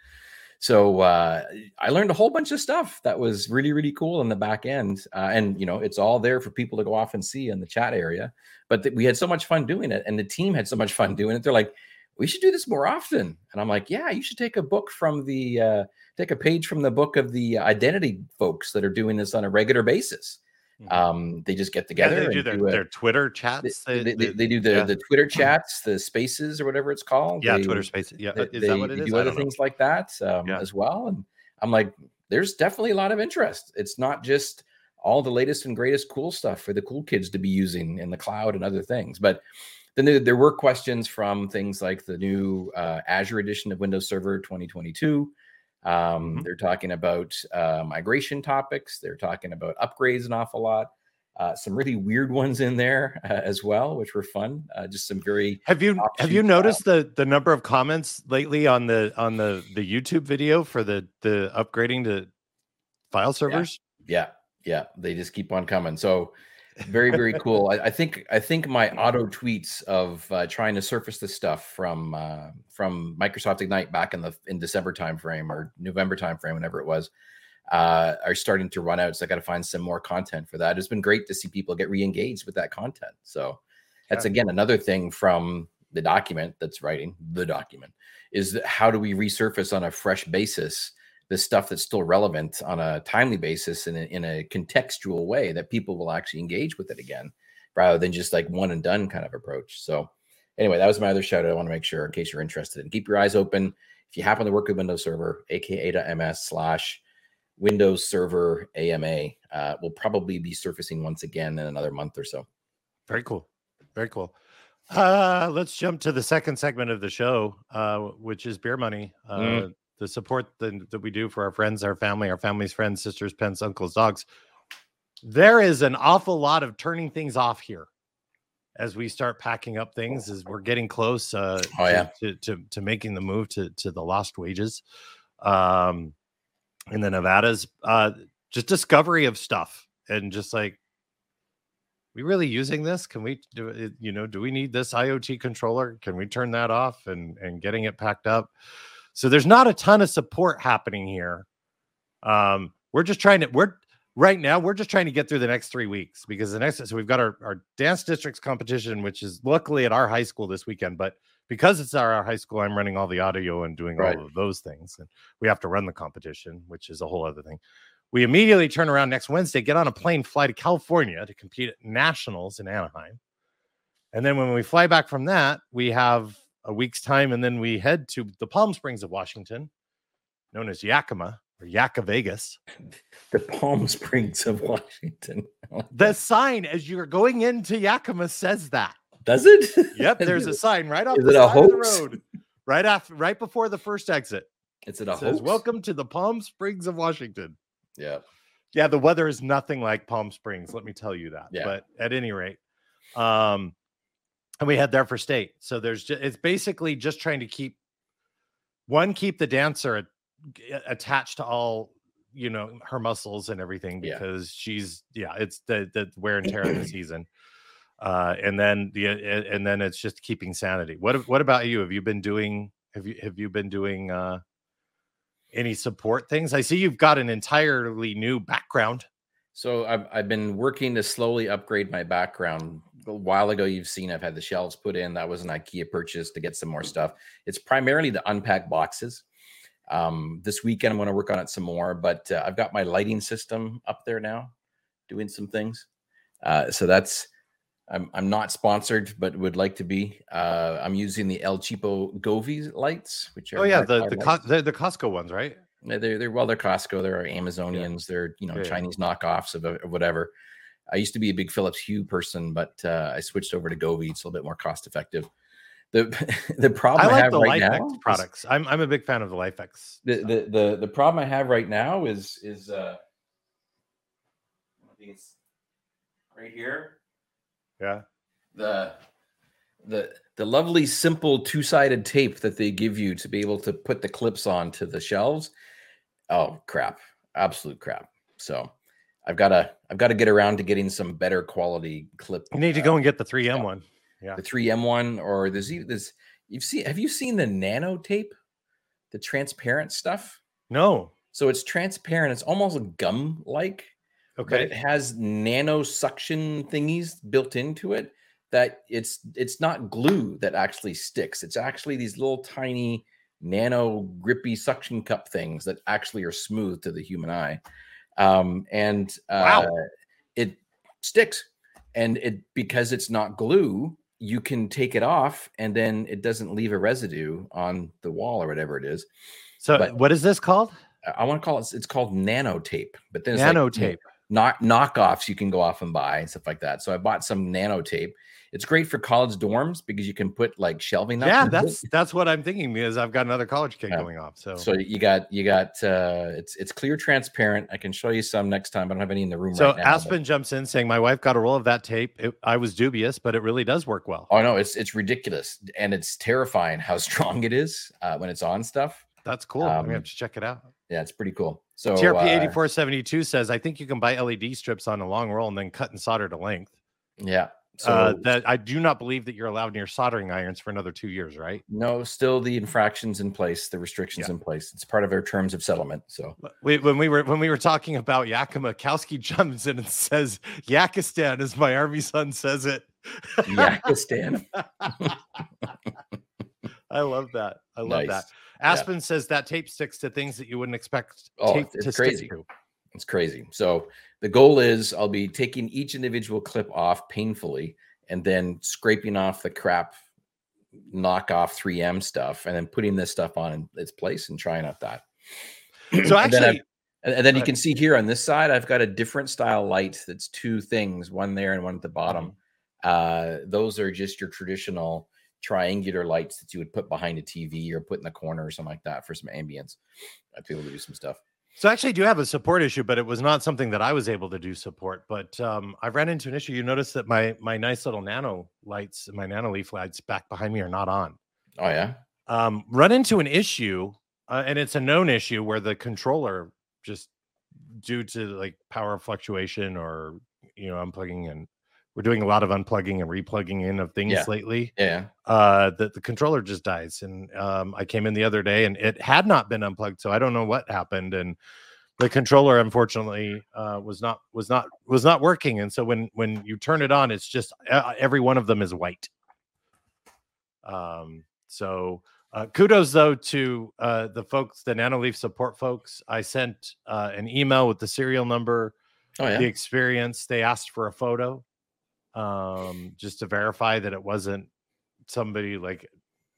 So uh, I learned a whole bunch of stuff that was really really cool in the back end, uh, and you know it's all there for people to go off and see in the chat area. But th- we had so much fun doing it, and the team had so much fun doing it. They're like, "We should do this more often," and I'm like, "Yeah, you should take a book from the uh, take a page from the book of the identity folks that are doing this on a regular basis." Mhm. Um, they just get Yeah, together. they do their, do a- their Twitter chats. they, They, they, they- do the, yeah. the Twitter chats, the spaces or whatever it's called. yeah, Twitter spaces. Yeah, they, uh, is that what they it is? do other don't know. things like that um, Yeah. as well. And I'm like, there's definitely a lot of interest. It's not just all the latest and greatest cool stuff for the cool kids to be using in the cloud and other things. But then there, there were questions from things like the new uh, Azure edition of Windows Server 2022. Um, Mhm. They're talking about uh, migration topics. They're talking about upgrades an awful lot. Uh, some really weird ones in there uh, as well, which were fun. Uh, just some very Have you have you noticed the the number of comments lately on the on the the YouTube video for the the upgrading to file servers? Yeah, yeah, they just keep on coming. So very, very cool. I, I think I think my auto tweets of uh, trying to surface this stuff from uh, from Microsoft Ignite back in the in December timeframe or November timeframe, whenever it was, uh, are starting to run out. So I got to find some more content for that. It's been great to see people get re-engaged with that content. So that's Yeah. again another thing from the document that's writing the document is that how do we resurface on a fresh basis the stuff that's still relevant on a timely basis and in a contextual way that people will actually engage with it again rather than just like one and done kind of approach so anyway that was my other shout out i want to make sure in case you're interested and keep your eyes open if you happen to work with windows server aka.ms slash windows server ama uh, will probably be surfacing once again in another month or so Very cool. Very cool. Uh, let's jump to the second segment of the show, uh, which is beer money. Uh, Mm. The support that, that we do for our friends, our family, our family's friends, sisters, pets, uncles, dogs. There is an awful lot of turning things off here as we start packing up things. As we're getting close uh, Oh, to, yeah. to, to to making the move to to the lost wages, um, in the Nevadas. Uh, just discovery of stuff and just like we really using this can we do it you know do we need this iot controller can we turn that off and and getting it packed up so there's not a ton of support happening here um we're just trying to we're right now we're just trying to get through the next three weeks because the next so we've got our, our dance districts competition which is luckily at our high school this weekend but because it's our, our high school i'm running all the audio and doing Right. all of those things and we have to run the competition which is a whole other thing we immediately turn around next Wednesday, get on a plane, fly to California to compete at nationals in Anaheim. And then when we fly back from that, we have a week's time, and then we head to the Palm Springs of Washington, known as Yakima or Yaka Vegas. the palm springs of washington The sign as you're going into Yakima says that. does it Yep, there's a sign right off Is the it a side of the hoax? road, right after, right before the first exit. is it It a says, hoax? "Welcome to the Palm Springs of Washington." yeah yeah the weather is nothing like palm springs let me tell you that Yeah. but at any rate um and we head there for state. So there's just it's basically just trying to keep one keep the dancer attached to all you know her muscles and everything Yeah. because she's yeah it's the the wear and tear of the season. Uh and then the and then it's just keeping sanity. What what about you? Have you been doing have you have you been doing uh any support things? I see you've got an entirely new background. So I've I've been working to slowly upgrade my background. A while ago, you've seen I've had the shelves put in. That was an IKEA purchase to get some more stuff. It's primarily to unpack boxes, Um, this weekend, I'm going to work on it some more, but uh, I've got my lighting system up there now, doing some things. Uh, so that's I'm I'm not sponsored, but would like to be. Uh, I'm using the El Cheapo Govee lights, which are Oh yeah, the the. Co- the the Costco ones, right? Yeah, They're, they're well, they're Costco, they're Amazonians, they're you know Yeah, yeah. Chinese knockoffs of, of whatever. I used to be a big Philips Hue person, but uh, I switched over to Govee. It's a little bit more cost effective. The the problem I I, like have the right LIFX now is- products. I'm I'm a big fan of the LIFX. the, the the the problem I have right now is is uh I think it's right here. Yeah. The the the lovely simple two-sided tape that they give you to be able to put the clips on to the shelves. Oh crap. Absolute crap. So I've got to I've got to get around to getting some better quality clip. You need to go and get the 3M one. yeah. the 3M one or there's even this you've seen have you seen the nano tape? The transparent stuff? No. So it's transparent. It's almost gum like, but it has nano suction thingies built into it that it's it's not glue that actually sticks. It's actually these little tiny nano grippy suction cup things that actually are smooth to the human eye. Um, and uh, Wow. it sticks. And it because it's not glue, you can take it off and then it doesn't leave a residue on the wall or whatever it is. So but- what is this called? I want to call it. It's called nano tape, but then like, Nano tape. knock knockoffs you can go off and buy and stuff like that. So I bought some nano tape. It's great for college dorms because you can put like shelving. up Yeah, into it. that's that's what I'm thinking because I've got another college kid Yeah. going off. So so you got you got uh it's it's clear transparent. I can show you some next time. I don't have any in the room so right now. but- Aspen jumps in saying my wife got a roll of that tape. It, I was dubious, but it really does work well. Oh no, it's it's ridiculous and it's terrifying how strong it is uh, when it's on stuff. That's cool. I'm gonna um, have to check it out. Yeah, it's pretty cool. So TRP uh, 8472 says I think you can buy LED strips on a long roll and then cut and solder to length. yeah. So uh, that I do not believe that you're allowed near soldering irons for another two years, right? no, still the infractions in place, the restrictions Yeah. in place. It's part of our terms of settlement. So We, when we were when we were talking about Yakima, Kowski jumps in and says Yakistan, as my army son says it. Yakistan. I love that. I love that. Nice. Aspen says that tape sticks to things that you wouldn't expect Oh, tape it's to crazy. stick to. It's crazy. So the goal is I'll be taking each individual clip off painfully and then scraping off the crap knockoff 3M stuff and then putting this stuff on in its place and trying out that. So And then actually, and, and then you can see here on this side, I've got a different style light that's two things, one there and one at the bottom. Uh, those are just your traditional triangular lights that you would put behind a TV or put in the corner or something like that for some ambience. I'd be able to do some stuff. So actually, I do have a support issue, but it was not something that I was able to do support. But um, I ran into an issue. You notice that my my nice little nano lights, my Nanoleaf lights back behind me are not on. Oh yeah. Um, run into an issue, uh, and it's a known issue where the controller just due to like power fluctuation or you know unplugging and we're doing a lot of unplugging and replugging in of things Yeah. lately Yeah. uh the, the controller just dies and um i came in the other day and it had not been unplugged so i don't know what happened and the controller unfortunately uh was not was not was not working and so when when you turn it on it's just uh, every one of them is white um so uh, kudos though to uh, the folks, the Nanoleaf support folks. I sent uh, an email with the serial number, Oh yeah. the experience. They asked for a photo, um, just to verify that it wasn't somebody like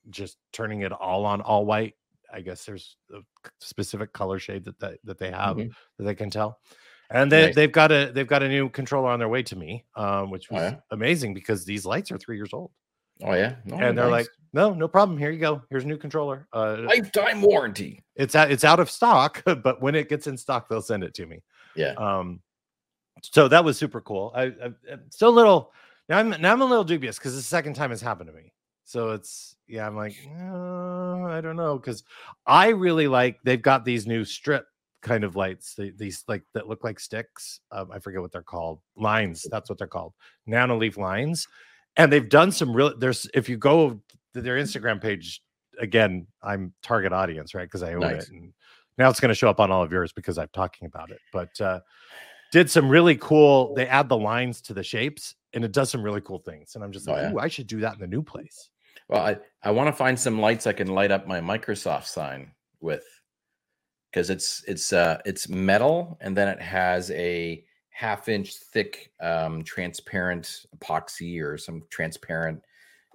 just turning it all on all white. I guess there's a specific color shade that they, that they have Mhm. that they can tell. And they, Nice. they've got a they've got a new controller on their way to me, um, which Oh, was yeah? amazing because these lights are three years old. Oh yeah. Oh, and they're nice. like, no, no problem. Here you go. Here's a new controller. Uh, lifetime warranty. it's out it's out of stock but when it gets in stock they'll send it to me Yeah. um so that was super cool. I, I i'm still a little now i'm now i'm a little dubious because the second time it's happened to me. So it's yeah i'm like uh, i don't know. Because i really like they've got these new strip kind of lights the- these like that look like sticks um, i forget what they're called lines that's what they're called Nanoleaf lines and they've done some real there's if you go to their instagram page again i'm target audience right because i own Nice. it and now it's going to show up on all of yours because i'm talking about it but uh did some really cool they add the lines to the shapes and it does some really cool things and i'm just Oh, like yeah. Ooh, i should do that in the new place Well, I, I want to find some lights I can light up my Microsoft sign with because it's it's uh it's metal and then it has a half inch thick um transparent epoxy or some transparent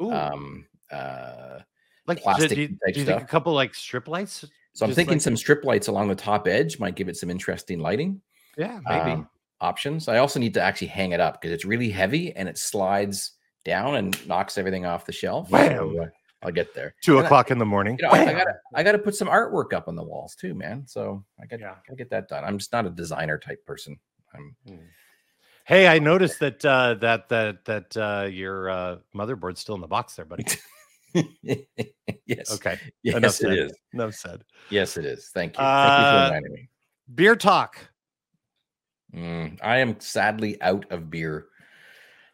Ooh, um uh like plastic do you, do you think a couple like strip lights? so i'm thinking like- some strip lights along the top edge might give it some interesting lighting Yeah, maybe. um, options i also need to actually hang it up because it's really heavy and it slides down and knocks everything off the shelf So, uh, i'll get there Two and I- o'clock in the morning. you know, I, I gotta I gotta put some artwork up on the walls too, man. So I gotta, Yeah. gotta get that done. I'm just not a designer type person. I'm Hey, I noticed that uh, that that that uh, your uh, motherboard's still in the box there, buddy. yes. Okay, Yes, enough it said. is. enough said. Yes, it is. Thank you. Thank you Uh, for reminding me. Beer talk. Mm, I am sadly out of beer.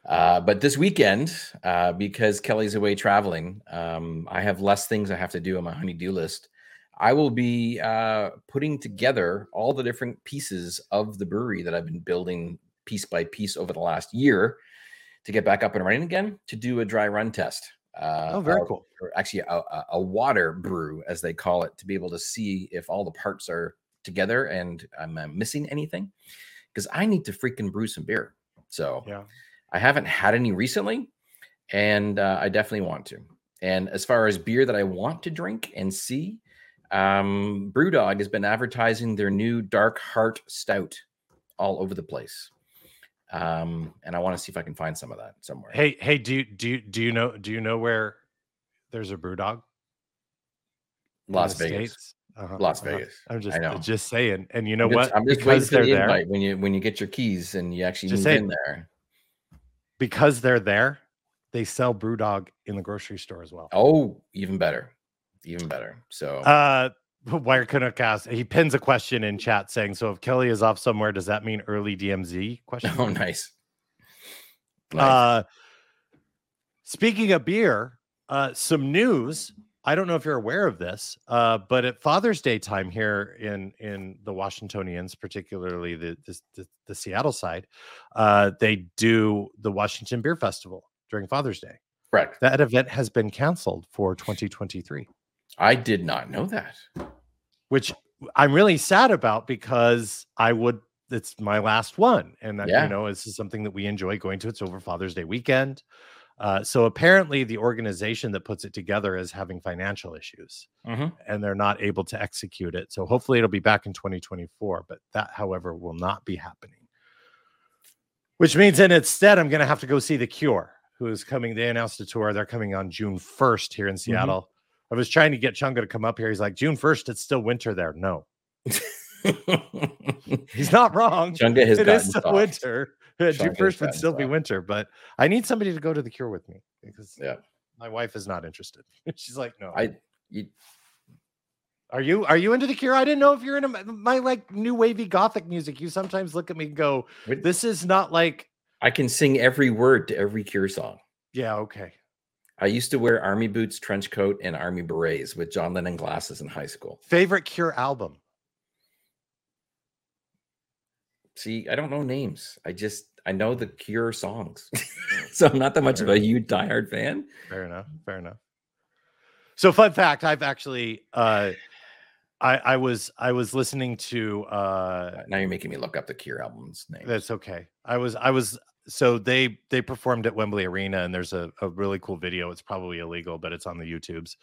Uh, but this weekend, uh, because Kelly's away traveling, um, I have less things I have to do on my honey-do list. I will be uh, putting together all the different pieces of the brewery that I've been building piece by piece over the last year to get back up and running again to do a dry run test. Uh, Oh, very of- cool. or actually a, a, a water brew, as they call it, to be able to see if all the parts are together and I'm uh, missing anything. Because I need to freaking brew some beer. So Yeah. I haven't had any recently, and uh, I definitely want to. And as far as beer that I want to drink and see, um, Brewdog has been advertising their new Dark Heart Stout all over the place. Um, and I want to see if I can find some of that somewhere. Hey, hey, do you do you, do you know do you know where there's a Brewdog? Las Vegas. States? Uh-huh, Las uh-huh. Vegas. I'm just just saying. And you know I'm just, what? I'm just waiting because for they're the there, when you when you get your keys and you actually Just move saying. in there. because they're there, they sell Brewdog in the grocery store as well. Oh, even better, even better. So Uh Wire Canuck asks, he pins a question in chat saying, So if Kelly is off somewhere, does that mean early DMZ? Question. oh, nice. Nice. Uh, speaking of beer, uh, some news. I don't know if you're aware of this, uh, but at Father's Day time here in in the Washingtonians, particularly the the, the, the Seattle side, uh, they do the Washington Beer Festival during Father's Day. Correct. That event has been canceled for 2023, I did not know that. which I'm really sad about because I would. It's my last one, and that, Yeah. you know, this is something that we enjoy going to. It's over Father's Day weekend. Uh, so apparently, the organization that puts it together is having financial issues, Mhm. and they're not able to execute it. So hopefully, it'll be back in 2024. But that, however, will not be happening. Which means, in its stead, I'm going to have to go see the Cure, who is coming. They announced a tour. They're coming on June 1st here in Seattle. I was trying to get Chunga to come up here. He's like, June 1st, it's still winter there. No, he's not wrong. Chunga has It gotten is still soft. winter. June 1st would still be winter, but I need somebody to go to the Cure with me because Yeah. my wife is not interested. She's like, no. I you, are you are you into the Cure? I didn't know if you're into my, my like new wavy gothic music. You sometimes look at me and go, this is not like, I can sing every word to every Cure song. yeah, okay. I used to wear army boots, trench coat, and army berets with John Lennon glasses in high school. Favorite Cure album? See, I don't know names. I just I know the Cure songs, so I'm not that much of a huge diehard fan. Fair enough. Fair enough. So, fun fact: I've actually, uh, I, I was, I was listening to. Uh, Now you're making me look up the Cure albums names. that's okay. I was, I was. So they they performed at Wembley Arena, and there's a, a really cool video. It's probably illegal, but it's on the YouTubes.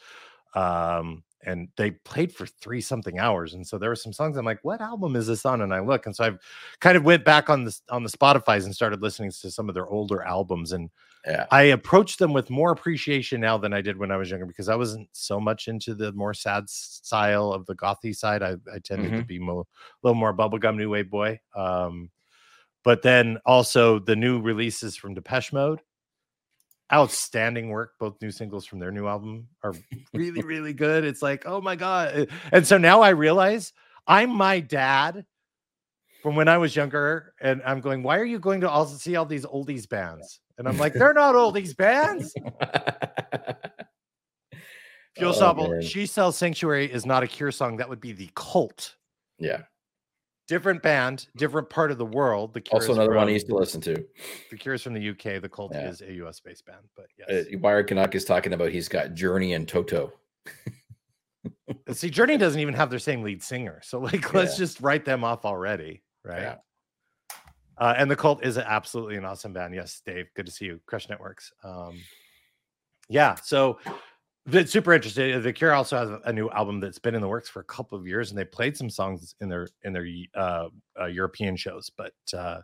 Um, and they played for three something hours, and so there were some songs. I'm like, what album is this on? And I look, and so I've kind of went back on the on the Spotify's and started listening to some of their older albums, and yeah, I approach them with more appreciation now than I did when I was younger because I wasn't so much into the more sad style of the gothy side. I, I tended to be mo- a little more bubblegum new wave boy. Um, but then also the new releases from Depeche Mode, outstanding work. Both new singles from their new album are really, really good. It's like, oh my god! And so now I realize I'm my dad from when I was younger, and I'm going, why are you going to also see all these oldies bands? And I'm like, they're not oldies bands. Fuel Oh. She Sells Sanctuary is not a Cure song. That would be the Cult. yeah. Different band, different part of the world. The Cure Also another one I used to listen to. The Cure is from the UK. The Cult Yeah. is a US based band. But Uh, yes, Wire Canuck is talking about he's got Journey and Toto. See, Journey doesn't even have their same lead singer, so like, let's just write them off already, right? Yeah. Uh, and the Cult is absolutely an awesome band. Yes, Dave, good to see you. Crush Networks. Um, yeah, so it's super interesting. The Cure also has a new album that's been in the works for a couple of years, and they played some songs in their in their uh, uh, European shows. But uh,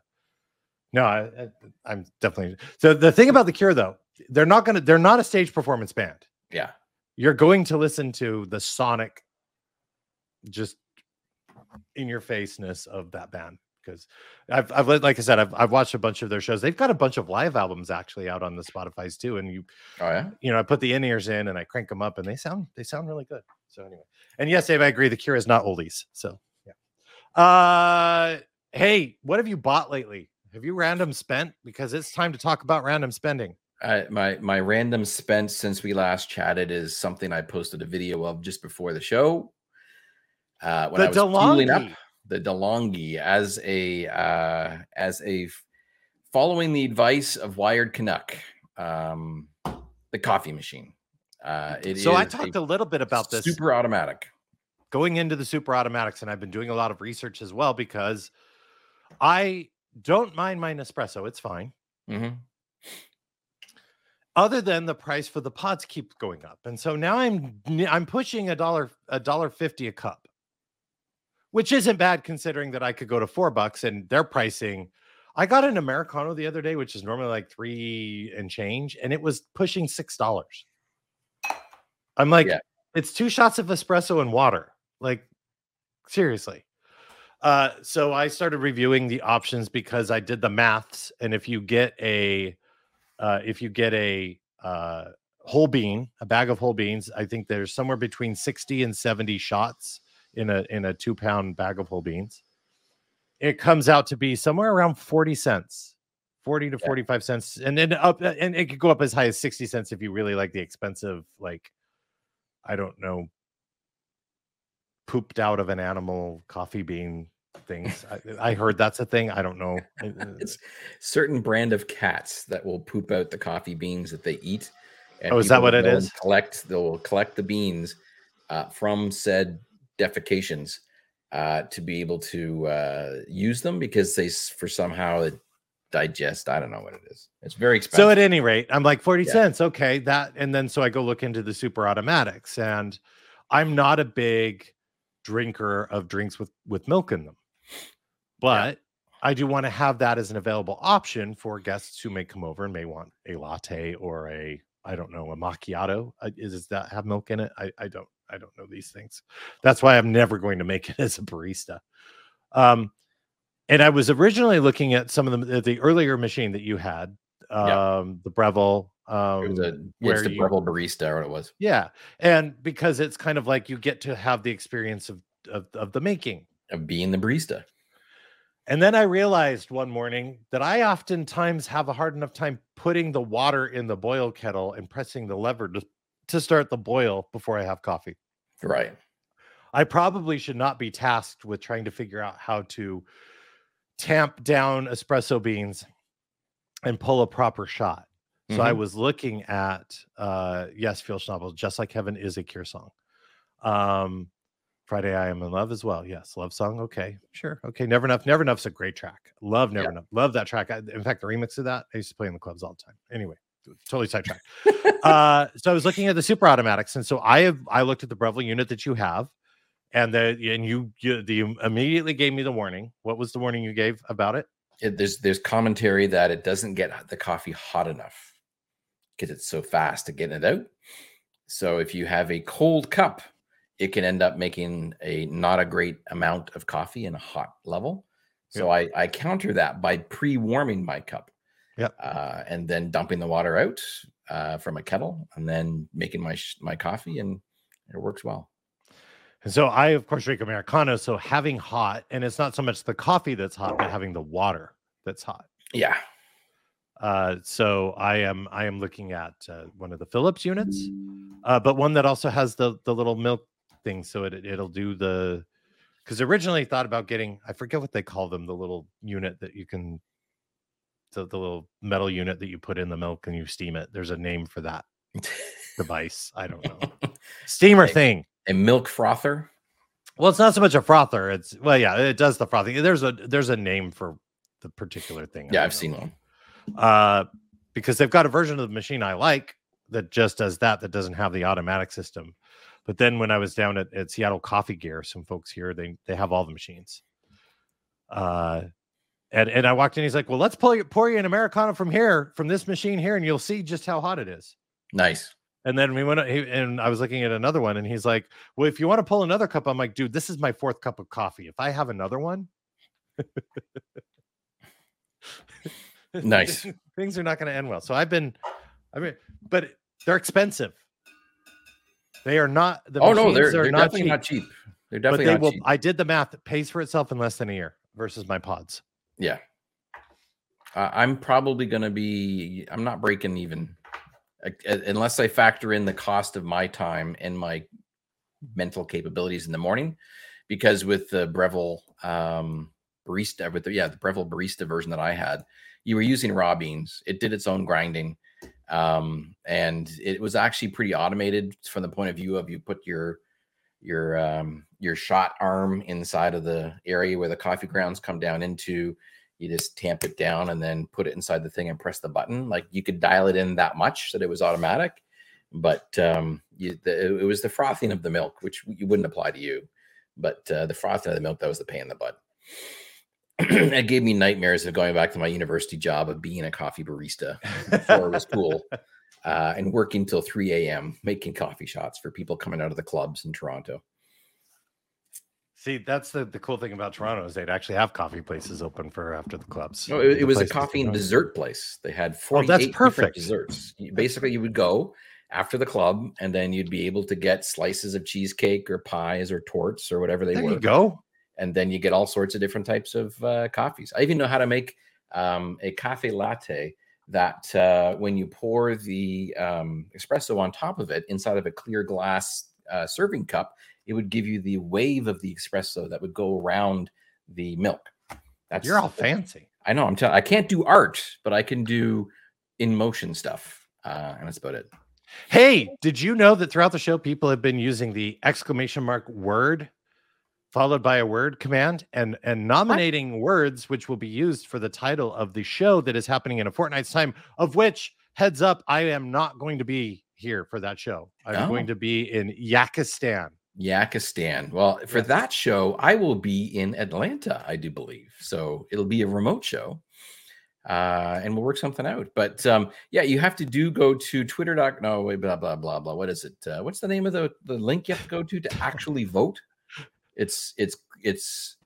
no, I, I'm definitely. So the thing about the Cure, though, they're not gonna. They're not a stage performance band. Yeah. You're going to listen to the sonic, just in your faceness of that band because I've I've li- like I said I've I've watched a bunch of their shows. They've got a bunch of live albums actually out on the Spotify's too, and you Oh yeah. you know I put the in ears in and I crank them up and they sound they sound really good. So anyway, and yes, Dave, I agree. The Cure is not oldies. So yeah. Uh, hey, what have you bought lately? Have you random spent? Because it's time to talk about random spending. I, my my random spent since we last chatted is something I posted a video of just before the show. Uh, when the I was fueling up DeLonghi. The DeLonghi as a uh, as a following the advice of Wired Canuck, um, the coffee machine. Uh, it So I talked a little bit about this super automatic. going into the super automatics, and I've been doing a lot of research as well because I don't mind my Nespresso. It's fine. Mhm. Other than the price for the pods keep going up, and so now I'm I'm pushing a dollar a dollar fifty a cup, which isn't bad considering that I could go to four bucks and they're pricing. I got an Americano the other day, which is normally like three and change, and it was pushing six dollars. I'm like, Yeah. it's two shots of espresso and water. Like, seriously. Uh, so I started reviewing the options because I did the maths, and if you get a, uh, if you get a uh, whole bean, a bag of whole beans, I think there's somewhere between sixty and seventy shots in a in a two pound bag of whole beans. It comes out to be somewhere around forty cents, forty to Yeah. forty five cents, and then up, and it could go up as high as sixty cents if you really like the expensive, like, I don't know, pooped out of an animal coffee bean things. I, I heard that's a thing. I don't know. Uh, It's certain brand of cats that will poop out the coffee beans that they eat. And Oh, is that what it will go and is? Collect. They'll collect the beans uh, from said defecations uh, to be able to uh, use them because they for somehow it digest. I don't know what it is. It's very expensive. So at any rate, I'm like 40 Yeah. cents. Okay. That and then so I go look into the super automatics and I'm not a big drinker of drinks with with milk in them. But I do want to have that as an available option for guests who may come over and may want a latte or a I don't know, a macchiato. Uh, Is does that have milk in it? I, I don't I don't know these things. That's why I'm never going to make it as a barista. Um and I was originally looking at some of the the earlier machine that you had, Yeah. um, the Breville. Um, it was a, where it's the you- Breville barista or what it was. yeah, and because it's kind of like you get to have the experience of of, of the making. Of being the barista. And then I realized one morning that I oftentimes have a hard enough time putting the water in the boil kettle and pressing the lever to, to start the boil before I have coffee. Right. I probably should not be tasked with trying to figure out how to tamp down espresso beans and pull a proper shot. So I Mhm. was looking at uh yes, Phil Schnabel, just like heaven is a cure song. Um Friday I am in love as well. Yes, love song. Okay, sure. Okay, never enough. Never enough's a great track. Love never Yeah. enough. Love that track. I, in fact, the remix of that I used to play in the clubs all the time. Anyway, totally sidetracked. uh, so I was looking at the super automatics, and so I have I looked at the Breville unit that you have, and the and you you, the, you immediately gave me the warning. What was the warning you gave about it? it, there's there's commentary that it doesn't get the coffee hot enough because it's so fast to get it out. So if you have a cold cup, it can end up making a not a great amount of coffee in a hot level. So I, I counter that by pre-warming my cup. Yep. Uh, and then dumping the water out uh, from a kettle and then making my sh- my coffee and it works well. And so I, of course, drink Americano. So having hot, and it's not so much the coffee that's hot, but having the water that's hot. Yeah. Uh, so I am I am looking at uh, one of the Philips units, uh, but one that also has the the little milk thing, so it it'll do the. Because originally thought about getting I forget what they call them the little unit that you can, the the little metal unit that you put in the milk and you steam it. There's a name for that device. I don't know steamer Right. thing. A milk frother. Well, it's not so much a frother. It's well, yeah, it does the frothing. There's a there's a name for the particular thing. Yeah, I've know. seen one. Uh, because they've got a version of the machine I like that just does that. That doesn't have the automatic system. But then when I was down at, at Seattle Coffee Gear, some folks here they they have all the machines. Uh, and and I walked in. He's like, "Well, let's pull you, pour you an americano from here, from this machine here, and you'll see just how hot it is." Nice. And then we went, he, and I was looking at another one, and he's like, "Well, if you want to pull another cup," I'm like, "Dude, this is my fourth cup of coffee. If I have another one, Nice. things are not going to end well." So I've been, I mean, but they're expensive. They are not. The oh no, they're, they're not definitely cheap, not cheap. They're But definitely they not will. cheap. I did the math. It pays for itself in less than a year versus my pods. Yeah. Uh, I'm probably going to be, I'm not breaking even uh, uh, unless I factor in the cost of my time and my mental capabilities in the morning. Because with the Breville um, barista, with the, yeah, the Breville barista version that I had, you were using raw beans. It did its own grinding. Um, and it was actually pretty automated from the point of view of you put your, your um your shot arm inside of the area where the coffee grounds come down into you just tamp it down and then put it inside the thing and press the button. Like you could dial it in that much that it was automatic but um you, the, it was the frothing of the milk which you wouldn't apply to you but uh, the frothing of the milk that was the pain in the butt. It gave me nightmares of going back to my university job of being a coffee barista before it was cool uh, and working till 3 a.m making coffee shots for people coming out of the clubs in toronto See, that's the, the cool thing about Toronto is they'd actually have coffee places open for after the clubs. No, it, it was a coffee and dessert place. They had Oh, 48 that's different perfect. desserts. You- Basically, you would go after the club, and then you'd be able to get slices of cheesecake or pies or torts or whatever they There were. you go. And then you get all sorts of different types of uh, coffees. I even know how to make um, a cafe latte that uh, when you pour the um, espresso on top of it inside of a clear glass uh, serving cup, it would give you the wave of the espresso that would go around the milk. That's You're all fancy. I know. I'm telling. I can't do art, but I can do in motion stuff, uh, and that's about it. Hey, did you know that throughout the show, people have been using the exclamation mark word followed by a word command and and nominating words which will be used for the title of the show that is happening in a fortnight's time. Of which, heads up, I am not going to be here for that show. I'm going Oh. to be in Yakistan. Yakistan. Well, for Yes. that show, I will be in Atlanta, I do believe. So it'll be a remote show. Uh, and we'll work something out. But um, yeah, you have to do go to Twitter. Doc, no, wait, blah blah blah blah. What is it? Uh, what's the name of the the link you have to go to to actually vote? It's it's it's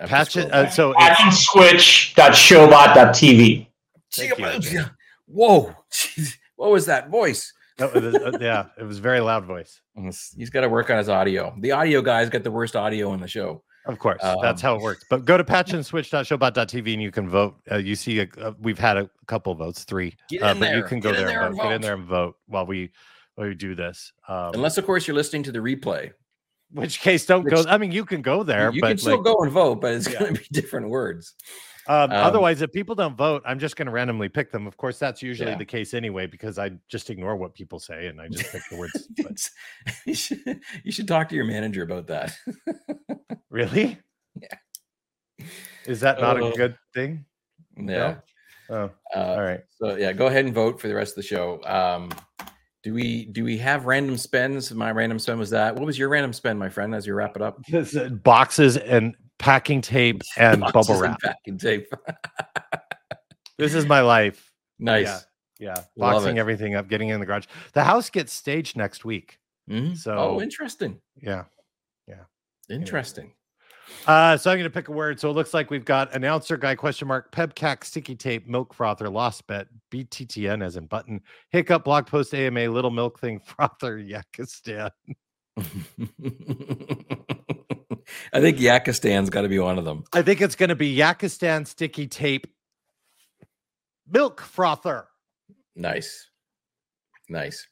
I have Patch it. Uh, so At it's, switch.showbot.tv. Thank you, Gee, Andrew. Whoa! what was that voice? No, it was- uh, yeah, it was very loud voice. He's- got to work on his audio. The audio guy's got the worst audio in the show. Of course, that's Um, how it works. But go to patchandswitch.showbot.tv and you can vote. Uh, you see, a, uh, we've had a couple votes, three, uh, but you can go there, there and and vote. Get in there and vote while we while we do this. Um, Unless, of course, you're listening to the replay. which case, don't which- go. I mean, you can go there, you but can still like, go and vote, but it's Yeah. going to be different words. Um, um, otherwise, if people don't vote, I'm just going to randomly pick them. Of course, that's usually Yeah. the case anyway because I just ignore what people say and I just pick the words. But you, should, you should talk to your manager about that. really, Yeah. is that not Uh, a good thing? yeah. Oh, Uh, all right. So yeah, go ahead and vote for the rest of the show. Um, do we do we have random spends? My random spend was that. What was your random spend, my friend? As you wrap it up, boxes and packing tape and Boxes bubble and wrap. packing tape. This is my life. nice. Yeah, Love boxing everything up, getting in the garage. The house gets staged next week. Mhm. So oh, interesting. yeah. Yeah, interesting. Uh, so I'm going to pick a word. So it looks like we've got announcer guy question mark PEBKAC sticky tape milk frother lost bet BTTN as in button hiccup blog post AMA little milk thing frother Yakistan. I think Yakistan's got to be one of them. I think it's going to be Yakistan sticky tape milk frother. Nice, nice.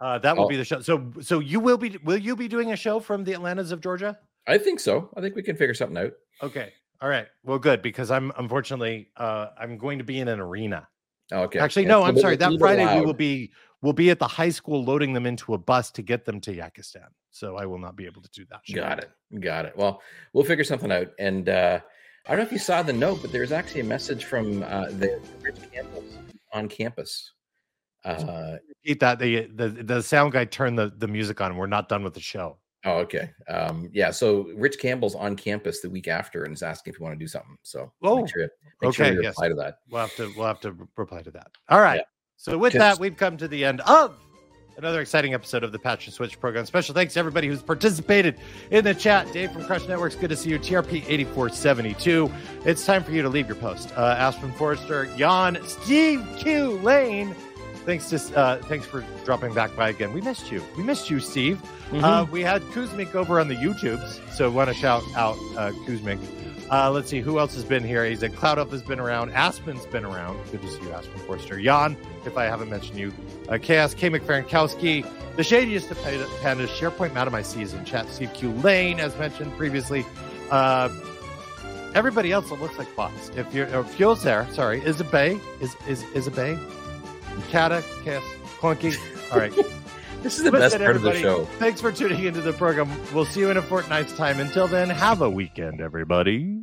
Uh, that will Oh. be the show. So so you will be will you be doing a show from the Atlantas of Georgia? I think so. I think we can figure something out. Okay. All right. Well, good because I'm unfortunately uh I'm going to be in an arena. Oh, okay. Actually, no, it's I'm sorry. That Friday we will be we'll be at the high school loading them into a bus to get them to Yakistan. So I will not be able to do that. Got it. Got it. Well, we'll figure something out. And uh, I don't know if you saw the note, but there's actually a message from uh, the Rich Campbell's on campus. Uh, Repeat that. The, the the sound guy turned the, the music on. We're not done with the show. oh, okay. Um, yeah. So Rich Campbell's on campus the week after and is asking if you want to do something. So Oh, make sure, you- make sure okay, you yes. reply to that. We'll have to we'll have to reply to that. All right. Yeah. So with that, we've come to the end of another exciting episode of the Patch and Switch program. Special thanks to everybody who's participated in the chat. Dave from Crush Networks, good to see you. TRP eighty four seventy two. It's time for you to leave your post. Uh, Aspen Forrester, Jan, Steve Q Lane. Thanks to uh, thanks for dropping back by again. We missed you. We missed you, Steve. Uh, we had Kuzmik over on the YouTubes, so want to shout out uh, Kuzmik. Uh, let's see who else has been here. He said Cloud Up has been around. Aspen's been around. Good to see you, Aspen Forster. Jan, if I haven't mentioned you. Uh, Chaos, K. McFarankowski, the shadiest of Panda- pandas, SharePoint Madam is in chat. CQ Lane, as mentioned previously. Uh, everybody else, it looks like bots. If you're, if Fuel's there, sorry, is a Bay? Is is is a Bay? Kata, Chaos, Clunky. All right. This is the Listen, best part of the show. Thanks for tuning into the program. We'll see you in a fortnight's time. Until then, have a weekend, everybody.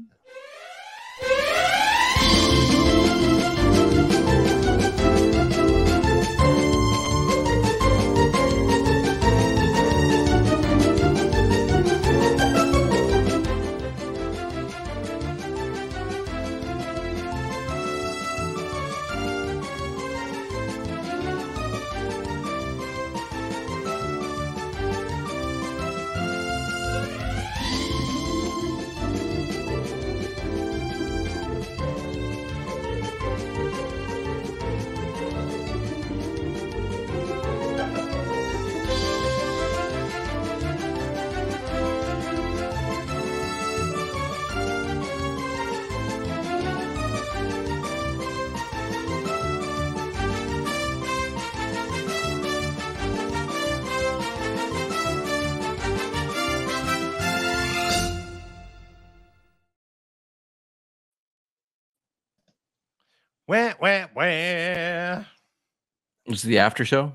This is the after show.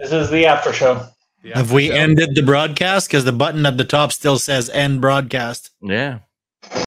This is the after show. The Have we show. ended the broadcast? Because the button at the top still says end broadcast. Yeah.